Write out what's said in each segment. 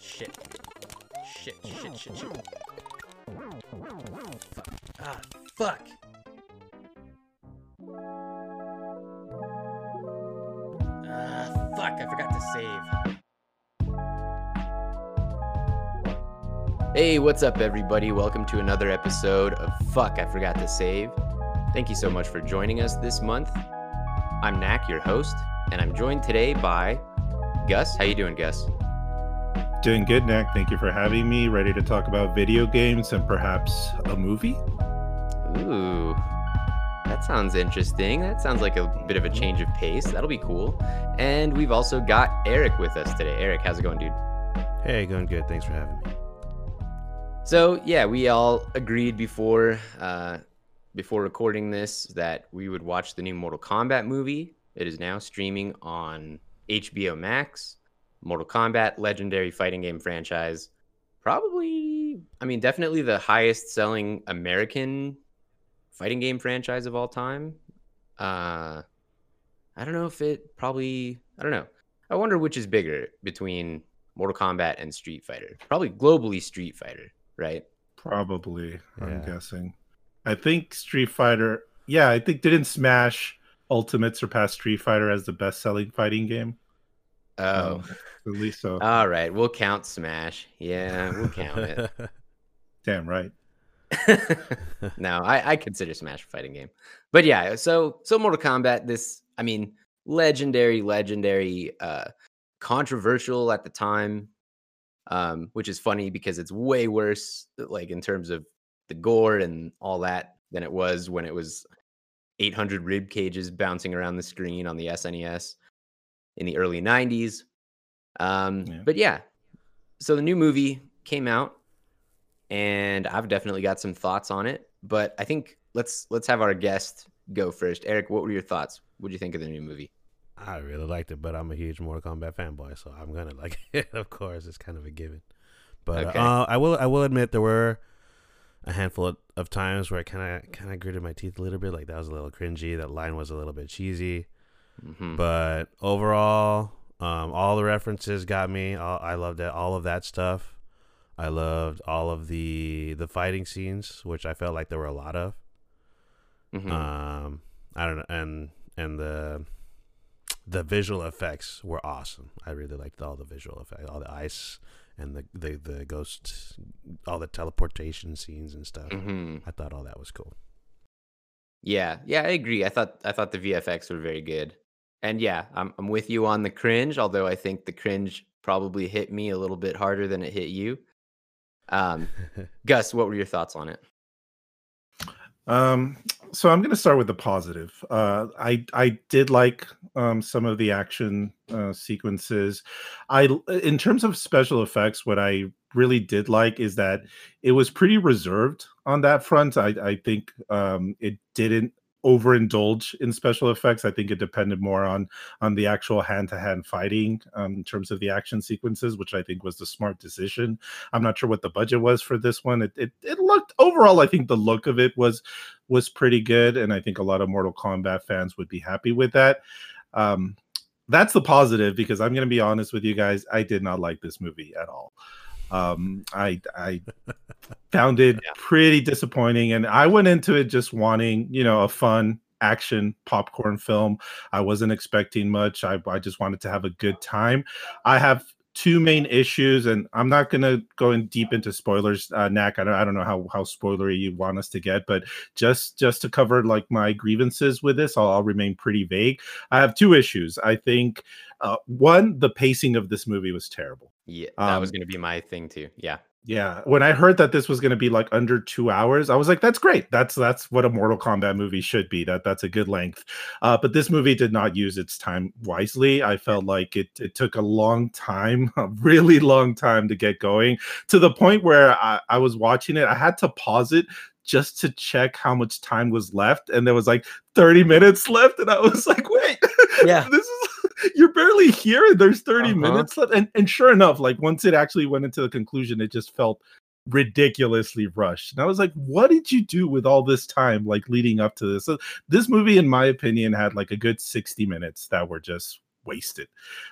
Shit. Shit, shit, shit, shit. Fuck. Ah, fuck. Ah, fuck, I forgot to save. Hey, what's up, everybody? Welcome to another episode of Fuck, I Forgot to Save. Thank you so much for joining us this month. I'm Knack, your host, and I'm joined today by Gus. How you doing, Gus? Doing good, Nick. Thank you for having me. Ready to talk about video games and perhaps a movie? Ooh, that sounds interesting. That sounds like a bit of a change of pace. That'll be cool. And we've also got Eric with us today. Eric, how's it going, dude? Hey, going good. Thanks for having me. So yeah, we all agreed before uh, before recording this that we would watch the new Mortal Kombat movie. It is now streaming on HBO Max. Mortal Kombat, legendary fighting game franchise. Probably, I mean, definitely the highest selling American fighting game franchise of all time. Uh, I don't know if it probably, I don't know. I wonder which is bigger between Mortal Kombat and Street Fighter. Probably globally Street Fighter, right? Probably, I'm Yeah. guessing. I think Street Fighter, yeah, I think didn't Smash Ultimate surpass Street Fighter as the best selling fighting game? Oh, Um, at least so. all right. We'll count Smash. Yeah, we'll count it. Damn right. no, I, I consider Smash a fighting game. But yeah, so so Mortal Kombat, this I mean, legendary, legendary, uh controversial at the time. Um, which is funny because it's way worse, like in terms of the gore and all that, than it was when it was 800 rib cages bouncing around the screen on the SNES in the early 90s. Um, Yeah. But yeah, so the new movie came out, and I've definitely got some thoughts on it. But I think let's let's have our guest go first. Eric, what were your thoughts? What do you think of the new movie? I really liked it, but I'm a huge Mortal Kombat fanboy, so I'm gonna like it. Of course, it's kind of a given. But Okay. uh, I will, I will admit there were a handful of, of times where I kind of, kind of gritted my teeth a little bit. Like that was a little cringy. That line was a little bit cheesy. Mhm. But overall, um, all the references got me. All, I loved it. All of that stuff. I loved all of the the fighting scenes, which I felt like there were a lot of. Mhm. Um, I don't know, and and the the visual effects were awesome. I really liked all the visual effects, all the ice and the the the ghost, all the teleportation scenes and stuff. Mhm. I thought all that was cool. Yeah, yeah, I agree. I thought I thought the VFX were very good, and yeah, I'm I'm with you on the cringe. Although I think the cringe probably hit me a little bit harder than it hit you. Um, Gus, what were your thoughts on it? Um, so I'm going to start with the positive. Uh, I I did like um, some of the action uh, sequences. I, in terms of special effects, what I really did like is that it was pretty reserved on that front. I I think um, it didn't overindulge in special effects. I think it depended more on on the actual hand to hand fighting um, in terms of the action sequences, which I think was the smart decision. I'm not sure what the budget was for this one. It, it it looked overall, I think the look of it was was pretty good, and I think a lot of Mortal Kombat fans would be happy with that. Um, that's the positive because I'm going to be honest with you guys. I did not like this movie at all. Um, I I found it Yeah. pretty disappointing, and I went into it just wanting you know a fun action popcorn film. I wasn't expecting much. I I just wanted to have a good time. I have two main issues, and I'm not going to go in deep into spoilers. Uh, Knack, I don't, I don't know how how spoilery you want us to get, but just just to cover like my grievances with this, I'll, I'll remain pretty vague. I have two issues. I think uh, one, the pacing of this movie was terrible. Yeah, that was Um, going to be my thing too. Yeah. Yeah, when I heard that this was going to be like under two hours, I was like, "That's great. That's that's what a Mortal Kombat movie should be. That that's a good length." Uh, but this movie did not use its time wisely. I felt like it it took a long time, a really long time to get going, to the point where I, I was watching it. I had to pause it just to check how much time was left, and there was like thirty minutes left, and I was like, "Wait, Yeah. this is." You're barely here. and There's 30 Uh-huh. minutes left, and and sure enough, like once it actually went into the conclusion, it just felt ridiculously rushed. And I was like, what did you do with all this time, like leading up to this? So this movie, in my opinion, had like a good 60 minutes that were just wasted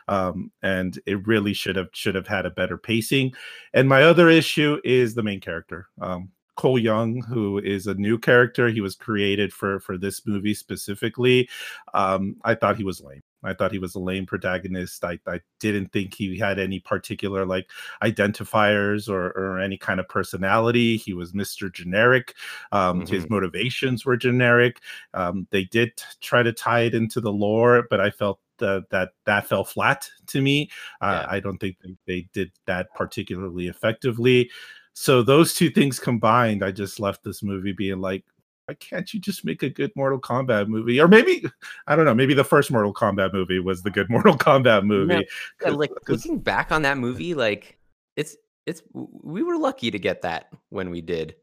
um, and it really should have should have had a better pacing and my other issue is the main character um, Cole Young, who is a new character. He was created for for this movie specifically. Um, I thought he was lame. I thought he was a lame protagonist. I, I didn't think he had any particular like identifiers or, or any kind of personality. He was Mr. Generic. Um, mm-hmm. His motivations were generic. Um, they did try to tie it into the lore, but I felt uh, that that fell flat to me. Uh, yeah. I don't think they did that particularly effectively. So those two things combined, I just left this movie being like, why can't you just make a good Mortal Kombat movie? Or maybe I don't know. Maybe the first Mortal Kombat movie was the good Mortal Kombat movie. Yeah, like looking back on that movie, like it's it's we were lucky to get that when we did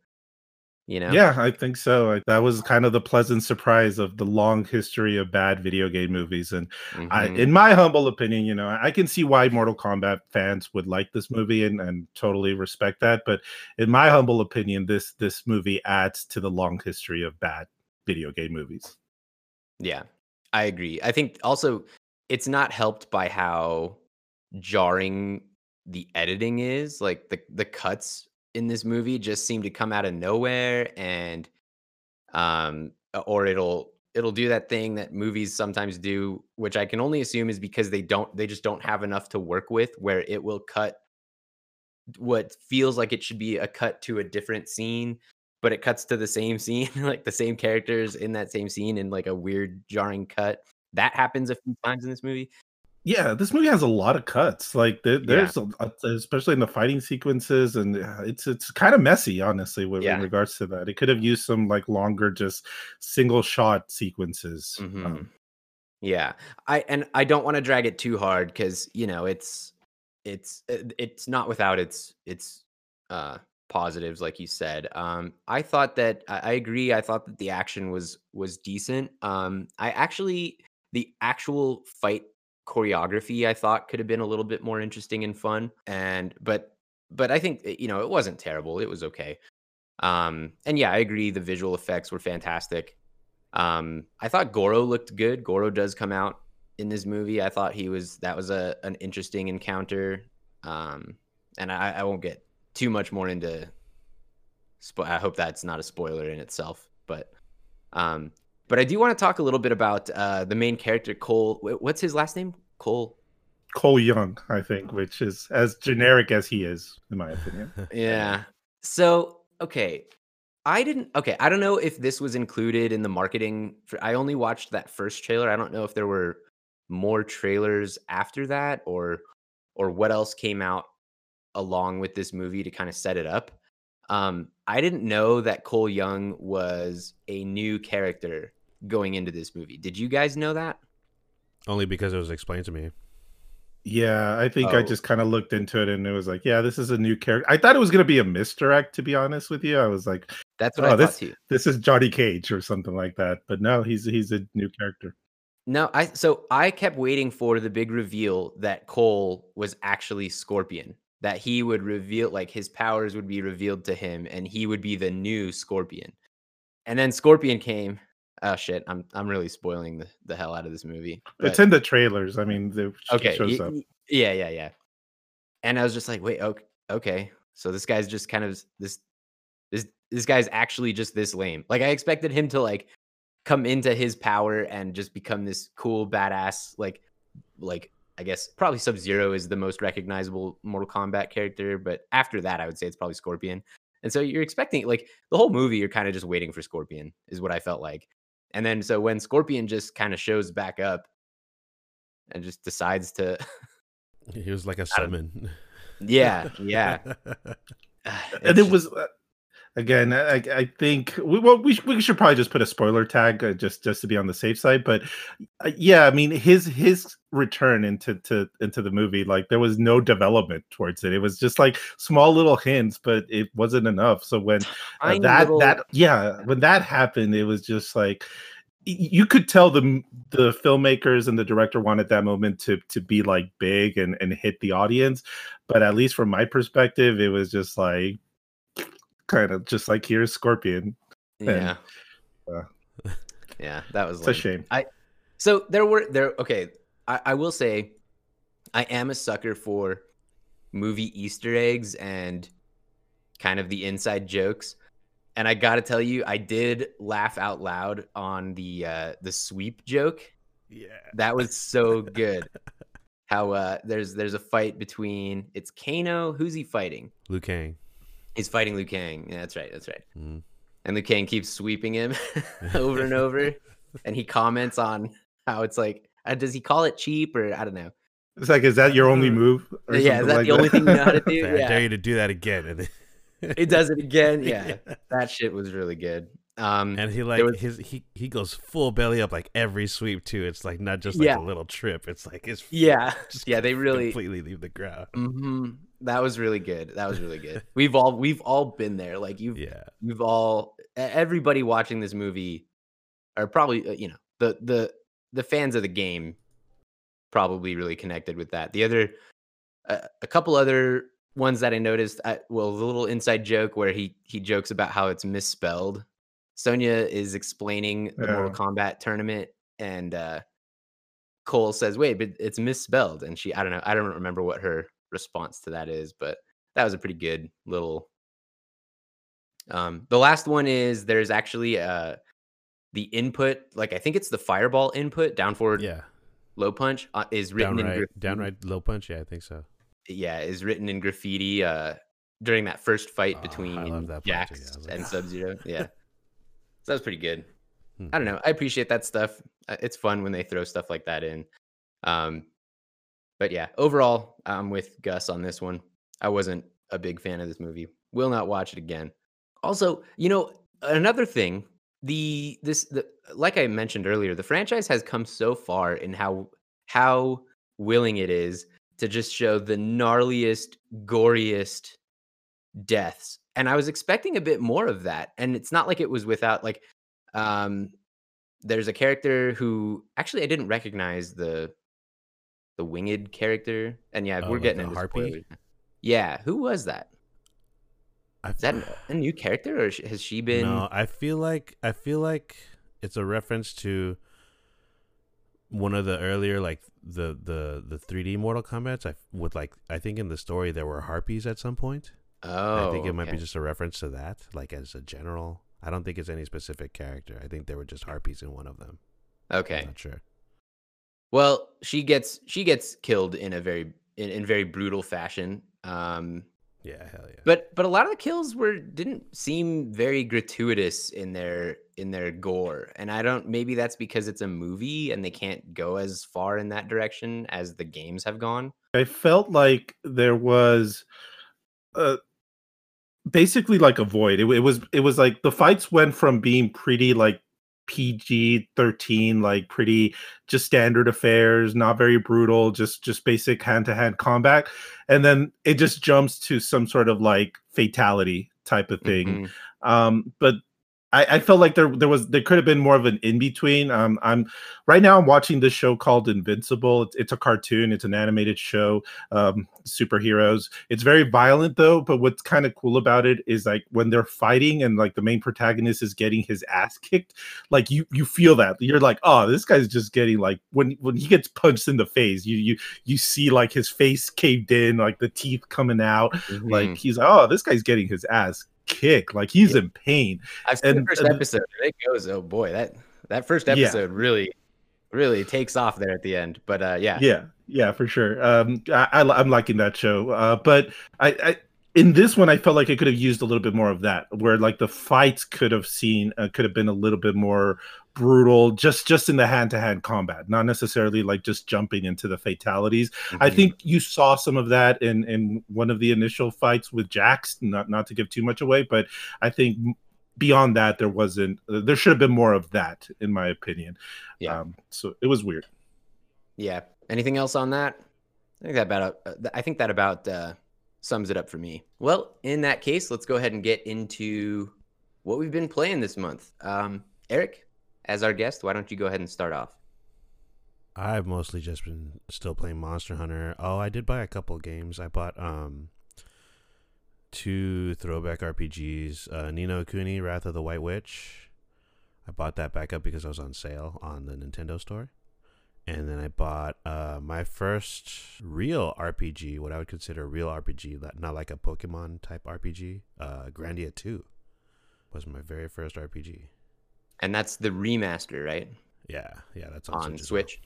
you know yeah i think so that was kind of the pleasant surprise of the long history of bad video game movies and mm-hmm. I, in my humble opinion you know i can see why mortal kombat fans would like this movie and, and totally respect that but in my humble opinion this this movie adds to the long history of bad video game movies yeah i agree i think also it's not helped by how jarring the editing is like the the cuts in this movie just seem to come out of nowhere and um or it'll it'll do that thing that movies sometimes do which i can only assume is because they don't they just don't have enough to work with where it will cut what feels like it should be a cut to a different scene but it cuts to the same scene like the same characters in that same scene in like a weird jarring cut. That happens a few times in this movie yeah, this movie has a lot of cuts. Like there, there's yeah. a, especially in the fighting sequences, and it's it's kind of messy, honestly, with, yeah. in regards to that. It could have used some like longer, just single shot sequences. Mm-hmm. Um, yeah, I and I don't want to drag it too hard because you know it's it's it's not without its its uh positives like you said um i thought that i agree i thought that the action was was decent um i actually the actual fight choreography I thought could have been a little bit more interesting and fun. And but but I think you know it wasn't terrible. It was okay. Um, and yeah, I agree. The visual effects were fantastic. Um, I thought Goro looked good. Goro does come out in this movie. I thought he was that was a an interesting encounter. Um, and I, I won't get too much more into. Spo- I hope that's not a spoiler in itself, but um, but I do want to talk a little bit about uh, the main character, Cole. What's his last name? Cole. Cole Young, I think, which is as generic as he is, in my opinion. yeah. So, okay. I didn't. Okay. I don't know if this was included in the marketing. For, I only watched that first trailer. I don't know if there were more trailers after that or or what else came out along with this movie to kind of set it up. Um, I didn't know that Cole Young was a new character going into this movie. Did you guys know that? Only because it was explained to me. Yeah, I think oh. I just kind of looked into it and it was like, yeah, this is a new character. I thought it was going to be a misdirect, to be honest with you. I was like, that's what oh, I this, too. This is Johnny Cage or something like that. But no, he's he's a new character. No, I so I kept waiting for the big reveal that Cole was actually Scorpion that he would reveal like his powers would be revealed to him and he would be the new Scorpion. And then Scorpion came. Oh shit, I'm I'm really spoiling the, the hell out of this movie. But, it's in the trailers. I mean, the okay, shows up. Yeah, yeah, yeah. And I was just like, wait, okay, okay. So this guy's just kind of this this this guy's actually just this lame. Like I expected him to like come into his power and just become this cool badass like like I guess probably Sub Zero is the most recognizable Mortal Kombat character, but after that, I would say it's probably Scorpion. And so you're expecting like the whole movie, you're kind of just waiting for Scorpion, is what I felt like. And then so when Scorpion just kind of shows back up and just decides to, he was like a summon. Yeah, yeah. and it was uh, again i, I think we, well, we, we should probably just put a spoiler tag uh, just just to be on the safe side but uh, yeah i mean his his return into to into the movie like there was no development towards it. It was just like small little hints but it wasn't enough. So when uh, that little... that yeah when that happened it was just like you could tell the the filmmakers and the director wanted that moment to to be like big and and hit the audience but at least from my perspective it was just like kind of just like here's Scorpion. Yeah. Uh, yeah, that was it's like, a shame. I so there were there okay. I, I will say, I am a sucker for movie Easter eggs and kind of the inside jokes. And I got to tell you, I did laugh out loud on the uh, the sweep joke. Yeah. That was so good. How uh, there's there's a fight between it's Kano. Who's he fighting? Liu Kang. He's fighting Liu Kang. Yeah, that's right. That's right. Mhm. And Liu Kang keeps sweeping him over and over, and he comments on how it's like, uh, does he call it cheap or I don't know? It's like, is that your only move? or yeah, is that like the only thing you know how to do? Say, I dare you to do that again. It does it again. Yeah, that shit was really good. Um, and he like was- his he he goes full belly up like every sweep too. It's like not just like Yeah. a little trip. It's like it's yeah, just yeah, they really. completely leave the ground. hmm That was really good. That was really good. We've all we've all been there. Like you've Yeah. you've all everybody watching this movie are probably uh, you know the the the fans of the game probably really connected with that. The other uh, a couple other ones that I noticed. I, well, the little inside joke where he he jokes about how it's misspelled. Sonya is explaining the Mortal Yeah. Kombat tournament, and uh, Cole says, "Wait, but it's misspelled." And she, I don't know, I don't remember what her response to that is, but that was a pretty good little. Um, the last one is there's actually uh the input, like I think it's the fireball input, down forward, Yeah. low punch, uh, is written in Downright graffiti. downright low punch. Yeah, I think so. yeah, is written in graffiti uh during that first fight Oh, between Jax yeah, and Sub Zero. Yeah, so that was pretty good. Hmm. I don't know. I appreciate that stuff. Uh, It's fun when they throw stuff like that in. Um, but yeah, overall, I'm with Gus on this one. I wasn't a big fan of this movie. Will not watch it again. Also, you know, another thing, the this the like I mentioned earlier, the franchise has come so far in how how willing it is to just show the gnarliest, goriest deaths. And I was expecting a bit more of that. And it's not like it was without like um there's a character who actually I didn't recognize the the winged character. And yeah, Oh, we're getting into harpy? spoilers. Yeah, who was that? I Is that a new character or has she been No, I feel like I feel like it's a reference to one of the earlier like the the the 3D Mortal Kombat's. I with like I think in the story there were harpies at some point. Oh, I think it oh, might be just a reference to that, like as a general. I don't think it's any specific character. I think there were just harpies in one of them. okay. I'm not sure. Well, she gets she gets killed in a very in, in very brutal fashion. Um, Yeah, hell yeah. but but a lot of the kills were didn't seem very gratuitous in their in their gore, and I don't. Maybe that's because it's a movie and they can't go as far in that direction as the games have gone. I felt like there was uh basically like a void. It, it was it was like the fights went from being pretty like PG 13 like pretty just standard affairs, not very brutal, just just basic hand to hand combat and then it just jumps to some sort of like fatality type of thing. Mhm. Um but I, I felt like there there was there could have been more of an in between. Um, I'm right now I'm watching this show called Invincible. It's, it's a cartoon. It's an animated show. Um, superheroes. It's very violent though. But what's kind of cool about it is like when they're fighting and like the main protagonist is getting his ass kicked. Like you you feel that you're like oh this guy's just getting like when when he gets punched in the face you you you see like his face caved in like the teeth coming out Mhm. like he's oh this guy's getting his ass kicked like he's Yeah. in pain I've seen and- the first and- episode. It goes, oh boy, that that first Yeah. episode really really takes off there at the end. But uh, yeah, yeah yeah for sure um i, i'm liking that show uh but i i in this one i felt like I could have used a little bit more of that where like the fights could have seen uh, could have been a little bit more brutal just just in the hand-to-hand combat not necessarily like just jumping into the fatalities I Mhm. think you saw some of that in in one of the initial fights with Jax. Not not to give too much away, but I think beyond that there wasn't. uh, There should have been more of that, in my opinion. Yeah. Um, so it was weird. Yeah. Anything else on that? I think that about uh, I think that about uh, sums it up for me. Well, in that case, let's go ahead and get into what we've been playing this month. Um, Eric, as our guest, why don't you go ahead and start off? I've mostly just been still playing Monster Hunter. Oh, I did buy a couple games. I bought um two throwback RPGs, uh, Ni no Kuni, Wrath of the White Witch. I bought that back up because I was on sale on the Nintendo store. and then I bought uh, my first real RPG, what I would consider a real RPG, not like a Pokemon type RPG. Uh, Grandia Two was my very first RPG. And that's the remaster, right? Yeah, yeah, that's on, On Switch. well. Switch.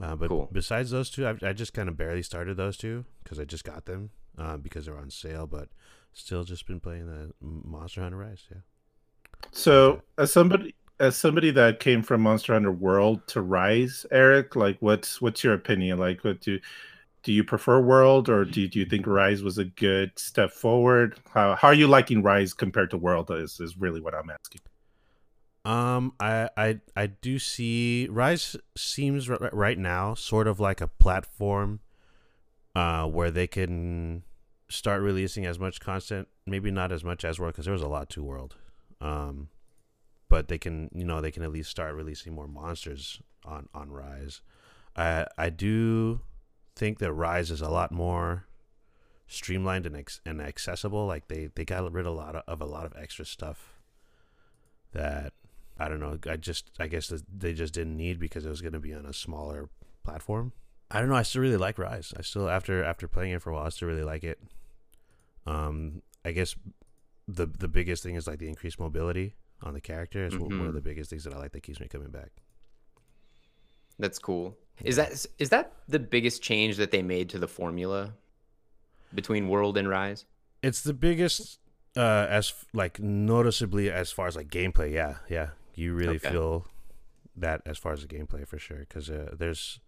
Uh, but Cool. besides those two, I, I just kind of barely started those two because I just got them uh, because they're on sale. But still, just been playing the Monster Hunter Rise. Yeah. So, as somebody as somebody that came from Monster Hunter World to Rise, Eric, like what's what's your opinion? Like, what do do you prefer World, or do do you think Rise was a good step forward? How how are you liking Rise compared to World? Is is really what I'm asking. Um, I I I do see Rise seems r- right now sort of like a platform, uh, where they can start releasing as much content. Maybe not as much as World because there was a lot to World. Um, but they can you know they can at least start releasing more monsters on on Rise. I I do think that Rise is a lot more streamlined and ex- and accessible. Like they they got rid of a lot of, of a lot of extra stuff that I don't know. I just I guess they just didn't need because it was going to be on a smaller platform. I don't know. I still really like Rise. I still after after playing it for a while, I still really like it. Um, I guess the the biggest thing is like the increased mobility on the character is one of Mhm. the biggest things that I like that keeps me coming back. That's cool. Is that is that the biggest change that they made to the formula between World and Rise? It's the biggest uh as like noticeably as far as like gameplay. Yeah, yeah. You really Okay. feel that as far as the gameplay for sure because uh, there's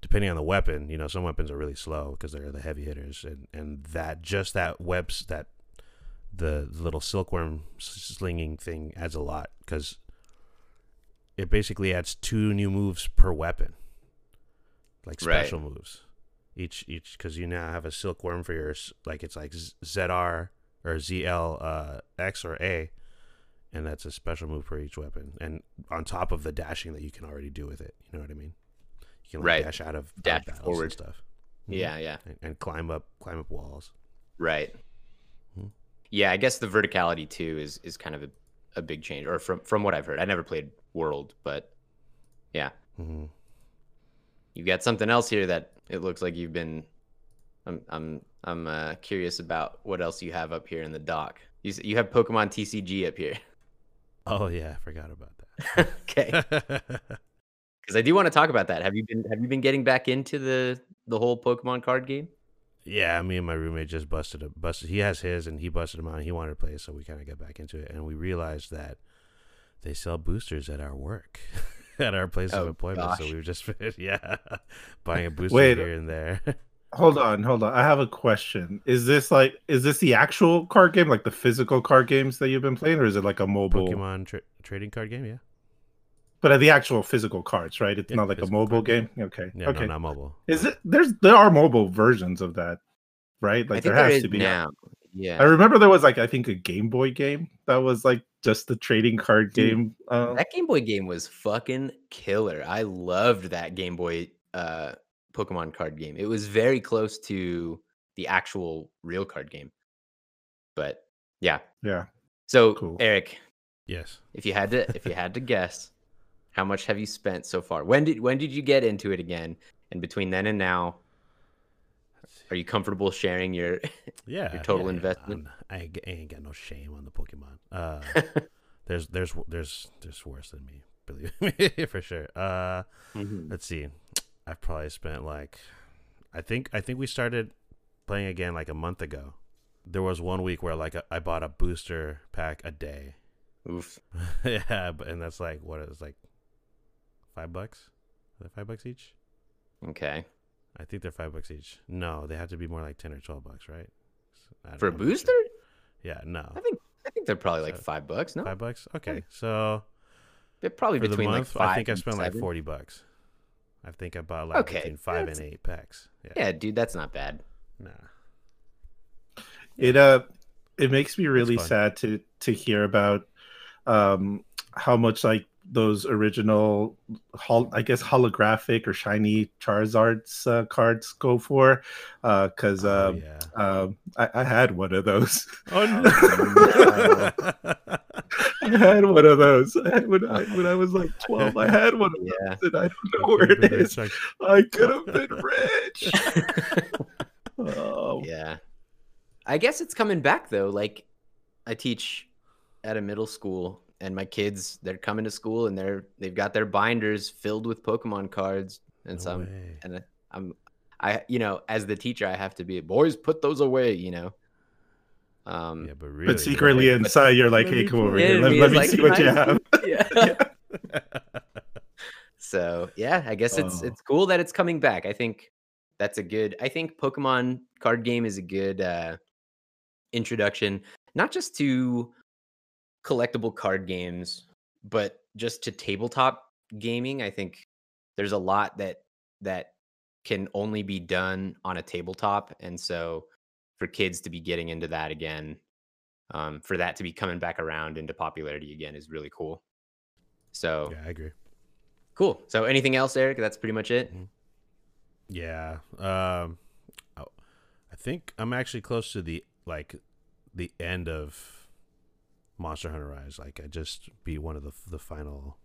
depending on the weapon, you know, some weapons are really slow because they're the heavy hitters, and and that just that webs that the, little silkworm slinging thing adds a lot because it basically adds two new moves per weapon, like Right. special moves. Each each because you now have a silkworm for your like it's like ZR or ZL uh, X or A, and that's a special move for each weapon, and on top of the dashing that you can already do with it. You know what I mean? You can like Right. dash out of out of Dash battles forward. and stuff. Mhm. Yeah, yeah. and, and climb up climb up walls. Right. Hmm. Yeah, I guess the verticality too is is kind of a, a big change, or from from what I've heard. I never played World, but yeah, hmm you got something else here that it looks like you've been. I'm I'm I'm uh, curious about what else you have up here in the dock. You you have Pokemon TCG up here. Oh yeah, I forgot about that. okay, because I do want to talk about that. Have you been have you been getting back into the the whole Pokemon card game? yeah, me and my roommate just busted a busted. He has his, and he busted him out. And he wanted to play, so we kind of got back into it, and we realized that they sell boosters at our work, at our place of Oh, employment. So we were just yeah, buying a booster Wait. here and there. Hold on, hold on. I have a question. Is this like is this the actual card game, like the physical card games that you've been playing, or is it like a mobile? Pokemon tra- trading card game, yeah, But the actual physical cards, right? It's Yeah, not like a mobile game. game. Okay. yeah, okay. no, not mobile. Is it there's there are mobile versions of that, right? I Like think there has is to be. now. Yeah. I remember there was like I think a Game Boy game that was like just the trading card Dude, game. Uh, that Game Boy game was fucking killer. I loved that Game Boy uh Pokemon card game. It was very close to the actual real card game. But yeah. yeah. So Cool. Eric, Yes. if you had to if you had to guess, how much have you spent so far? When did when did you get into it again? And between then and now, are you comfortable sharing your Yeah. your total yeah, yeah. investment? I'm- I ain't, g- I ain't got no shame on the Pokemon. Uh, there's there's there's there's worse than me, believe me for sure. Uh, Mhm. let's see. I've probably spent like, I think I think we started playing again like a month ago. There was one week where like I bought a booster pack a day. Oof. yeah, but and that's like what is like five bucks? Are they five bucks each? Okay. I think they're five bucks each. No, they have to be more like ten or twelve bucks, right? For a I'm sure. booster? Yeah, no. I think I think they're probably like So, five bucks. No, Five bucks? Okay. So they're probably for the between month, like five. I think I spent like forty bucks. I think I bought like Okay, between five that's- and eight packs. Yeah. Yeah, dude, that's not bad. Nah. It uh it makes me really sad to to hear about um how much like those original hol- I guess holographic or shiny Charizard's uh, cards go for uh cuz Oh, um yeah. um I, I had one of those. Oh no. I had one of those. I had, when, I, when I was like 12, I had one of Yeah. those, and I don't know where It's like, I could have been rich. Oh, yeah. I guess it's coming back though. Like I teach at a middle school and my kids they're coming to school and they're they've got their binders filled with Pokemon cards and no some way. and I'm I you know, as the teacher I have to be boys put those away, you know. Um Yeah, but really, but secretly But- inside, you're like, hey, come over Yeah, here. Let, me let me like, see what you "Can I have. yeah. So yeah, I guess it's Oh. it's cool that it's coming back. I think that's a good. I think Pokemon card game is a good uh, introduction, not just to collectible card games, but just to tabletop gaming. I think there's a lot that that can only be done on a tabletop, and so for kids to be getting into that again, um, for that to be coming back around into popularity again is really cool. So Yeah, I agree. Cool. So anything else, Eric? That's pretty much it. Yeah. Um, I think I'm actually close to the like the end of Monster Hunter Rise. Like I just be one of the the final,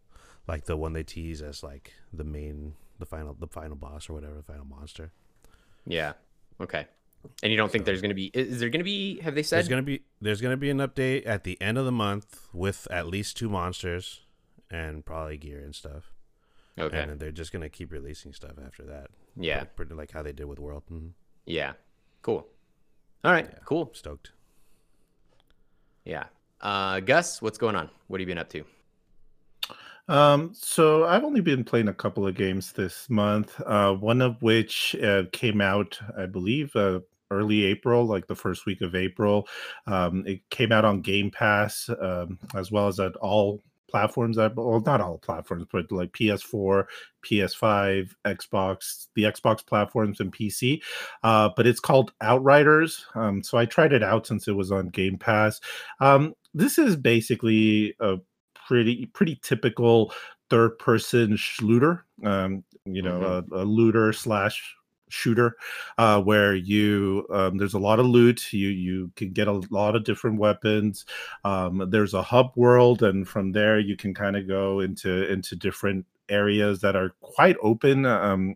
like the one they tease as like the main, the final, the final boss or whatever, the final monster. Yeah. Okay. And you don't think there's gonna be? Is, is there gonna be? Have they said? There's gonna be there's gonna be an update at the end of the month with at least two monsters and probably gear and stuff. okay. And then they're just gonna keep releasing stuff after that. yeah. Like, pretty like how they did with World. Mhm. Yeah. Cool. All right. Yeah. Cool. Stoked. Yeah. Uh, Gus, what's going on? What have you been up to? Um, so I've only been playing a couple of games this month. Uh, one of which uh, came out, I believe, uh, early April, like the first week of April. Um, it came out on Game Pass, um, as well as at all platforms. I well, not all platforms, but like PS4, PS5, Xbox, the Xbox platforms, and PC. Uh, but it's called Outriders. Um, so I tried it out since it was on Game Pass. Um, this is basically a pretty pretty typical third person shooter um you know a, a looter slash shooter uh where you um there's a lot of loot you you can get a lot of different weapons um there's a hub world and from there you can kind of go into into different areas that are quite open um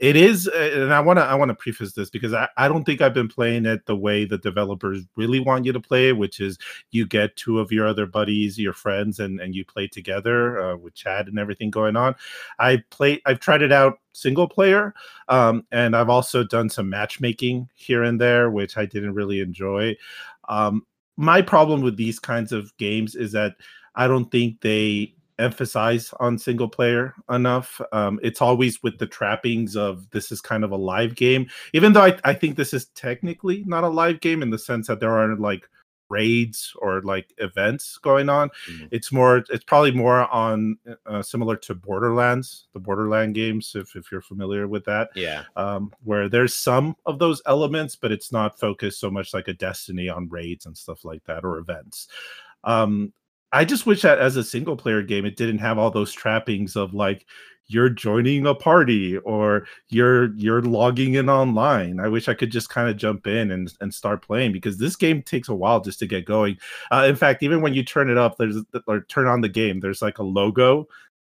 it is uh, and i want to i want to preface this because I, I don't think i've been playing it the way the developers really want you to play which is you get two of your other buddies your friends and and you play together uh, with chat and everything going on. I play i've tried it out single player um and i've also done some matchmaking here and there which i didn't really enjoy. Um my problem with these kinds of games is that i don't think they emphasize on single player enough. Um, it's always with the trappings of this is kind of a live game, even though I, I think this is technically not a live game in the sense that there aren't like raids or like events going on. Mhm. It's more, it's probably more on uh, similar to Borderlands, the Borderland games, if, if you're familiar with that Yeah. um, where there's some of those elements, but it's not focused so much like a Destiny on raids and stuff like that or events. Um, I just wish that as a single player game, it didn't have all those trappings of like you're joining a party or you're you're logging in online. I wish I could just kind of jump in and, and start playing because this game takes a while just to get going. Uh, in fact, even when you turn it up, there's or turn on the game, there's like a logo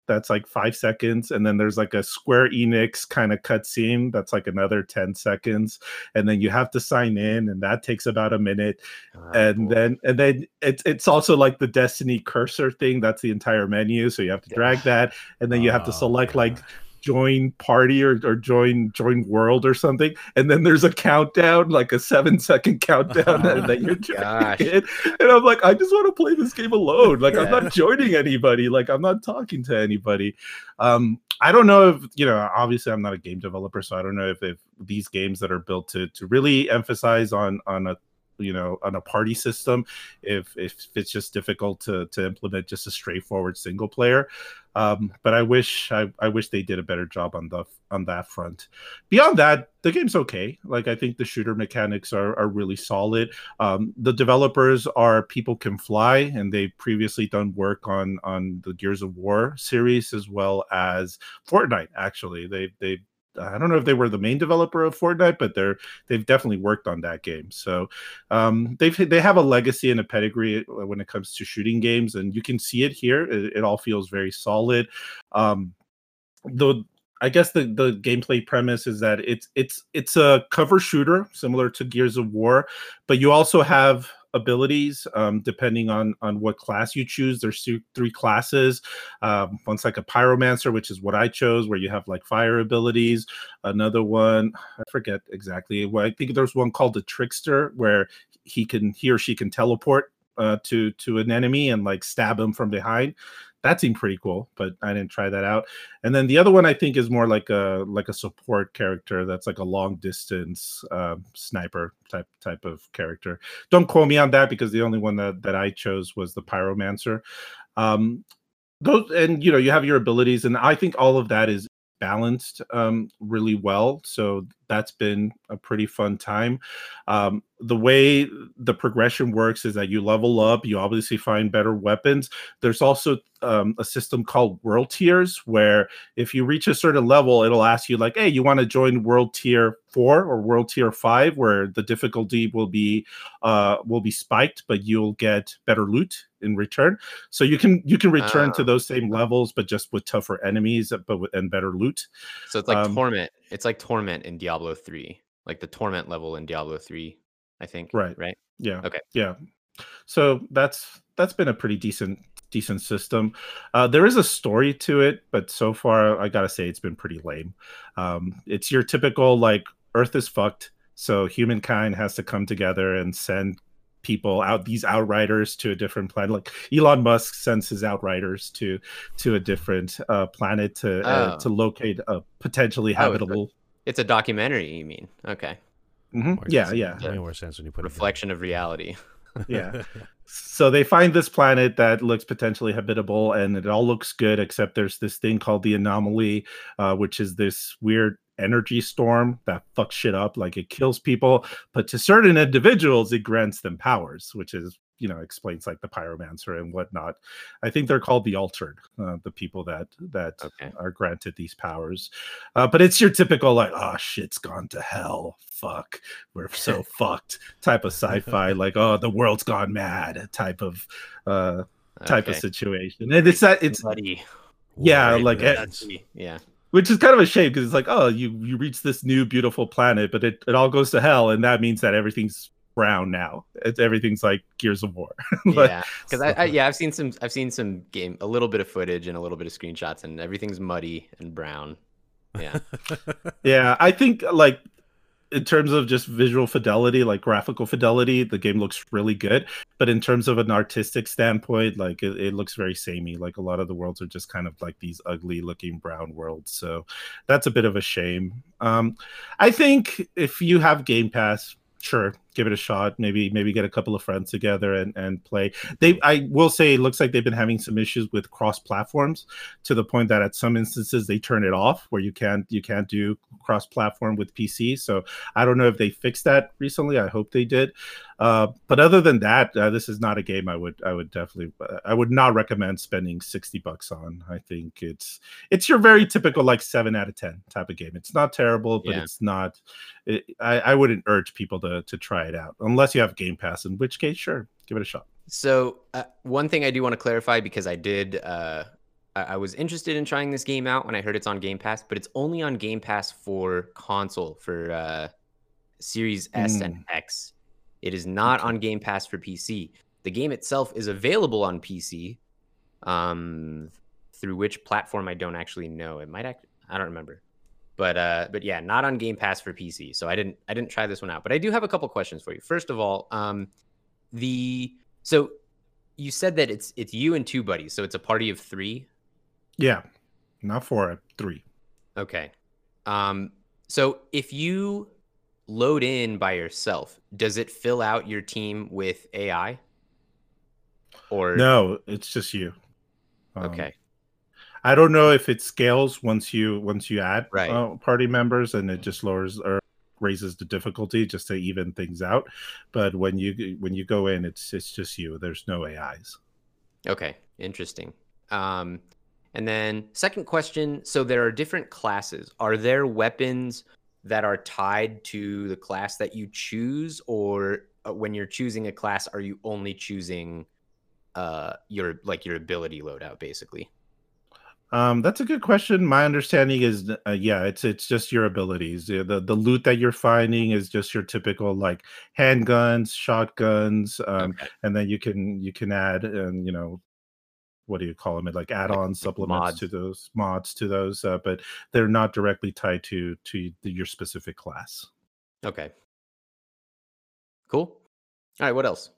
that's like five seconds, and then there's like a Square Enix kind of cutscene that's like another 10 seconds, and then you have to sign in, and that takes about a minute Oh, and boy. then and then it's it's also like the destiny cursor thing that's the entire menu so you have to drag that and then you have to Oh, select like God. Join party or, or join join world or something. And then there's a countdown like a seven second countdown Oh, that you're joining in. and i'm like i just want to play this game alone. Like i'm not joining anybody. Like i'm not talking to anybody. Um i don't know if you know obviously i'm not a game developer so i don't know if, if these games that are built to to really emphasize on on a you know on a party system if if it's just difficult to to implement just a straightforward single player. Um but i wish i i wish they did a better job on the on that front. Beyond that the game's okay. Like i think the shooter mechanics are are really solid. Um the developers are people can fly and they've previously done work on on the gears of war series as well as fortnite actually. They they I don't know if they were the main developer of Fortnite, but they're they've definitely worked on that game. So um, they've they have a legacy and a pedigree when it comes to shooting games, and you can see it here. It, it all feels very solid. Um, the I guess the the gameplay premise is that it's it's it's a cover shooter similar to Gears of War, but you also have abilities um, depending on on what class you choose. There's three classes. Um, one's like a pyromancer, which is what I chose, where you have like fire abilities. Another one, I forget exactly. Well, I think there's one called the trickster, where he can he or she can teleport uh, to to an enemy and like stab him from behind that seemed pretty cool, but I didn't try that out. And then the other one I think is more like a like a support character that's like a long distance uh, sniper type type of character. Don't quote me on that because the only one that that I chose was the pyromancer. Um, those and you know you have your abilities, and I think all of that is balanced um, really well. So that's been a pretty fun time. Um, the way the progression works is that you level up, you obviously find better weapons. There's also um, a system called world tiers where if you reach a certain level, it'll ask you, like, hey, you want to join world tier four or world tier five, where the difficulty will be uh, will be spiked, but you'll get better loot in return. So you can you can return uh, to ah. those same levels, but just with tougher enemies, but with, and better loot. So it's like um, torment. It's like torment in Diablo Diablo 3, like the torment level in Diablo 3, I think. Right. Right. Yeah. Okay. Yeah. So that's that's been a pretty decent decent system. Uh, there is a story to it, but so far I gotta say it's been pretty lame. Um, it's your typical like Earth is fucked, so humankind has to come together and send people out these outriders to a different planet like elon musk sends his outriders to to a different uh, planet to uh, oh. to locate a potentially oh, habitable oh, it's a documentary, you mean? Okay. Mm-hmm. Yeah, yeah. Makes more sense when you put reflection of reality. yeah. So they find this planet that looks potentially habitable, and it all looks good, except there's this thing called the anomaly, uh, which is this weird energy storm that fucks shit up. Like it kills people, but to certain individuals, it grants them powers, which is you know explains like the pyromancer and whatnot i think they're called the altered uh, the people that that okay. are granted these powers uh, but it's your typical like oh shit's gone to hell fuck we're so fucked type of sci-fi like oh the world's gone mad type of uh type okay. of situation and it's that it's Bloody. yeah like yeah which is kind of a shame because it's like oh you you reach this new beautiful planet but it, it all goes to hell and that means that everything's brown now. It's everything's like Gears of War. but, yeah, because I, I, yeah I've seen some I've seen some game a little bit of footage and a little bit of screenshots and everything's muddy and brown. Yeah, yeah. I think like in terms of just visual fidelity, like graphical fidelity, the game looks really good. But in terms of an artistic standpoint, like it, it, looks very samey. Like a lot of the worlds are just kind of like these ugly looking brown worlds. So that's a bit of a shame. Um, I think if you have Game Pass, sure give it a shot maybe maybe get a couple of friends together and and play. They i will say it looks like they've been having some issues with cross platforms to the point that at some instances they turn it off where you can't you can't do cross platform with pc so i don't know if they fixed that recently. I hope they did. Uh, but other than that uh, this is not a game i would i would definitely uh, i would not recommend spending 60 bucks on. I think it's it's your very typical like 7 out of 10 type of game. It's not terrible but yeah. it's not it, I, I wouldn't urge people to to try it out unless you have Game Pass, in which case, sure, give it a shot. So uh, one thing I do want to clarify because I did, uh, I, I was interested in trying this game out when I heard it's on Game Pass, but it's only on Game Pass for console for uh, Series S mm. and. X. It is not okay. on Game Pass for PC. The game itself is available on PC. Um, through which platform I don't actually know. It might act. I don't remember but uh but yeah not on game pass for pc so i didn't i didn't try this one out but i do have a couple questions for you. First of all um the so you said that it's it's you and two buddies so it's a party of three? Yeah not four uh, three. Okay um so if you load in by yourself does it fill out your team with ai or no it's just you. Um, okay I don't know if it scales once you once you add right. uh, party members, and it just lowers or raises the difficulty just to even things out. But when you when you go in, it's it's just you. There's no AIs. Okay, interesting. Um, And then second question, so there are different classes. Are there weapons that are tied to the class that you choose or uh, when you're choosing a class are you only choosing uh your like your ability loadout basically? Um, that's a good question. My understanding is, uh, yeah, it's it's just your abilities. The, the the loot that you're finding is just your typical like handguns, shotguns, um, Okay. and then you can you can add and you know what do you call them? Like add-on supplements to those mods to those, uh, but they're not directly tied to to the, your specific class. Okay. Cool. All right, what else?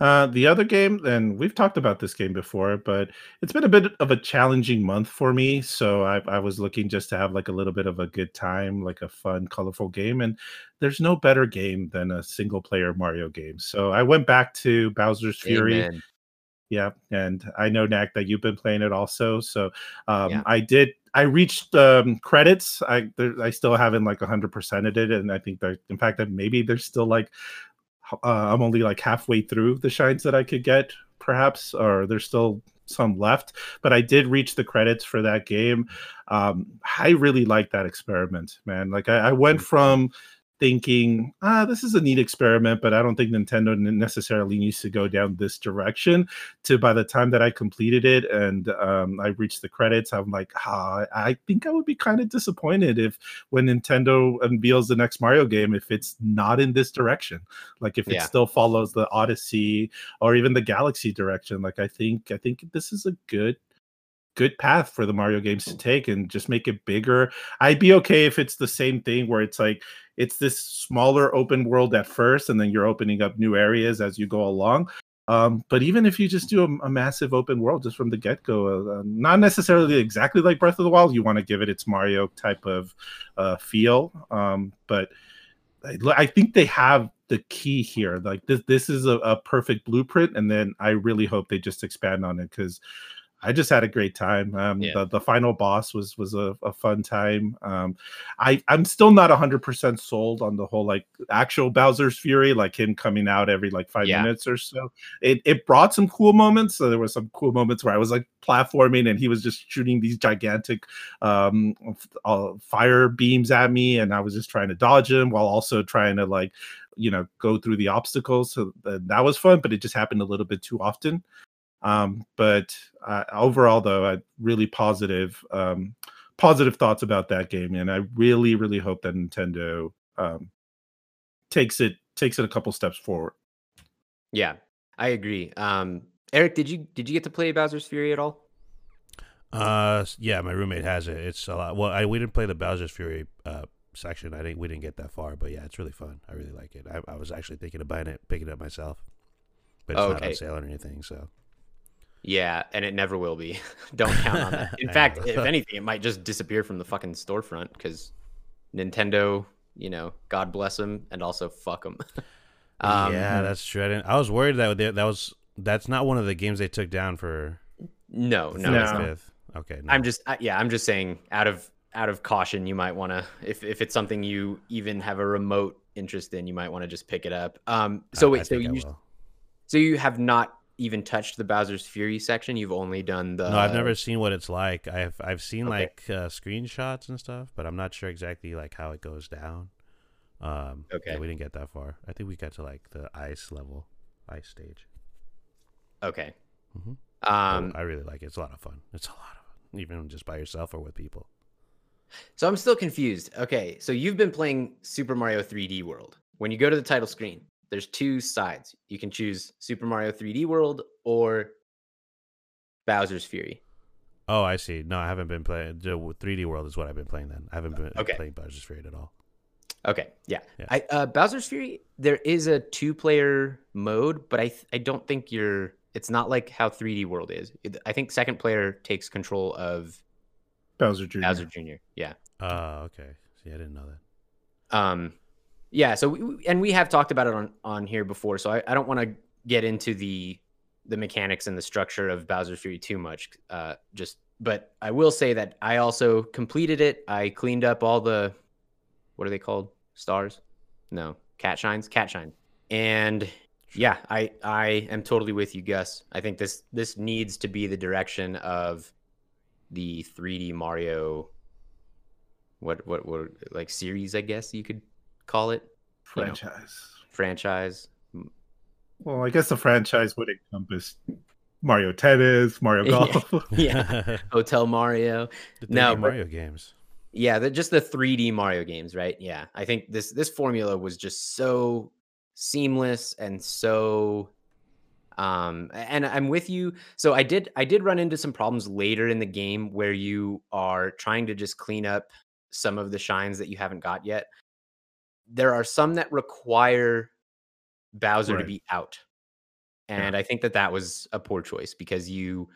Uh, the other game, and we've talked about this game before, but it's been a bit of a challenging month for me. So I, I was looking just to have like a little bit of a good time, like a fun, colorful game. And there's no better game than a single player Mario game. So I went back to Bowser's Fury. Amen. Yeah, and I know Knack that you've been playing it also. So um, Yeah. I did. I reached um, credits. I there, I still haven't like hundred percented it, and I think that in fact that maybe there's still like uh, I'm only like halfway through the shines that I could get, perhaps, or there's still some left. But I did reach the credits for that game. Um, I really like that experiment, man. Like I, I went from thinking, ah, this is a neat experiment, but I don't think Nintendo necessarily needs to go down this direction. To by the time that I completed it and um, I reached the credits, I'm like, ah, I think I would be kind of disappointed if when Nintendo unveils the next Mario game, if it's not in this direction, like if it Yeah. still follows the Odyssey or even the Galaxy direction. Like I think, I think this is a good good path for the Mario games to take and just make it bigger. I'd be okay if it's the same thing where it's like it's this smaller open world at first and then you're opening up new areas as you go along. Um, but even if you just do a, a massive open world just from the get go, uh, not necessarily exactly like Breath of the Wild, you want to give it its Mario type of uh, feel. Um, but I, I think they have the key here. Like this, this is a, a perfect blueprint, and then I really hope they just expand on it because I just had a great time. Um, Yeah. the, the final boss was was a, a fun time. Um, I I'm still not hundred percent sold on the whole like actual Bowser's Fury, like him coming out every like five Yeah. minutes or so. It it brought some cool moments. So there were some cool moments where I was like platforming and he was just shooting these gigantic um uh, fire beams at me, and I was just trying to dodge him while also trying to like you know go through the obstacles. So th- that was fun, but it just happened a little bit too often. Um, but uh, overall, though, I really positive, um, positive thoughts about that game, and I really, really hope that Nintendo um, takes it takes it a couple steps forward. Yeah, I agree. Um, Eric, did you did you get to play Bowser's Fury at all? Uh, yeah, my roommate has it. It's a lot. Well, I we didn't play the Bowser's Fury uh section. I didn't. We didn't get that far, but yeah, it's really fun. I really like it. I, I was actually thinking of buying it, picking it up myself, but it's not Okay. on sale or anything. So Yeah, and it never will be. Don't count on that. In fact, if anything, it might just disappear from the fucking storefront because Nintendo, you know, God bless them, and also fuck them. um, yeah, that's true. I, didn't, I was worried that they, that was that's not one of the games they took down for no, no, No. it's not. fifth. Okay, no. I'm just, I, yeah, I'm just saying, out of out of caution, you might want to, if if it's something you even have a remote interest in, you might want to just pick it up. Um, so I- I wait, so you, will. so you have not even touched the Bowser's Fury section. You've only done the. no, I've never seen what it's like. I've I've seen Okay. like uh, screenshots and stuff, but I'm not sure exactly like how it goes down. Um, yeah, Okay. we didn't get that far. I think we got to like the ice level, ice stage. Okay. Mhm. Um, I really like it. It's a lot of fun. It's a lot of fun, even just by yourself or with people. So I'm still confused. Okay, so you've been playing Super Mario 3D World. When you go to the title screen, there's two sides. You can choose Super Mario 3D World or Bowser's Fury. Oh, I see. No, I haven't been playing. 3D World is what I've been playing. Then I haven't been Okay. playing Bowser's Fury at all. Okay, yeah. Yeah. I uh, Bowser's Fury. There is a two-player mode, but I th- I don't think you're. It's not like how 3D World is. I think second player takes control of Bowser Jr. Bowser Jr. Yeah. Oh, okay. See, I didn't know that. Um, yeah. So we, and we have talked about it on on here before. So I, I don't want to get into the the mechanics and the structure of Bowser's Fury too much. Uh, just but I will say that I also completed it. I cleaned up all the what are they called? Stars? No, cat shines. Cat shine. And yeah, I I am totally with you, Gus. I think this this needs to be the direction of the 3D Mario what what what like series I guess you could call it you know, Franchise. franchise. Well, I guess the franchise would encompass Mario Tennis, Mario Golf. Yeah. Hotel Mario. The No, 3D but- Mario games. Yeah, the, just the 3D Mario games, right? Yeah, I think this this formula was just so seamless and so um and I'm with you. So I did I did run into some problems later in the game where you are trying to just clean up some of the shines that you haven't got yet. There are some that require Bowser to be out. And I think that that was a poor choice because you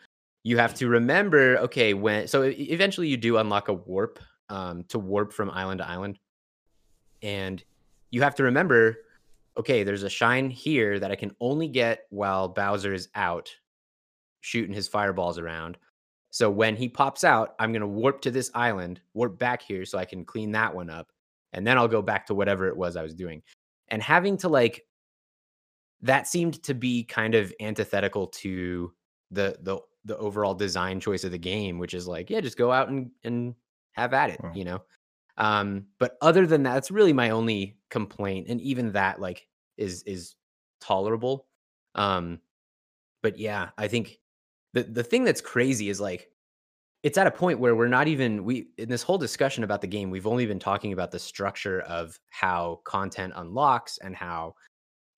you have to remember okay when so eventually you do unlock a warp um, to warp from island to island and you have to remember okay there's a shine here that i can only get while bowser is out shooting his fireballs around. So when he pops out i'm going to warp to this island warp back here so i can clean that one up and then i'll go back to whatever it was i was doing and having to like that seemed to be kind of antithetical to the the the overall design choice of the game, which is like, yeah, just go out and and have at it, Wow. you know. Um, but other than that, that's really my only complaint, and even that like is is tolerable. Um, but yeah, I think the the thing that's crazy is like it's at a point where we're not even we in this whole discussion about the game, we've only been talking about the structure of how content unlocks and how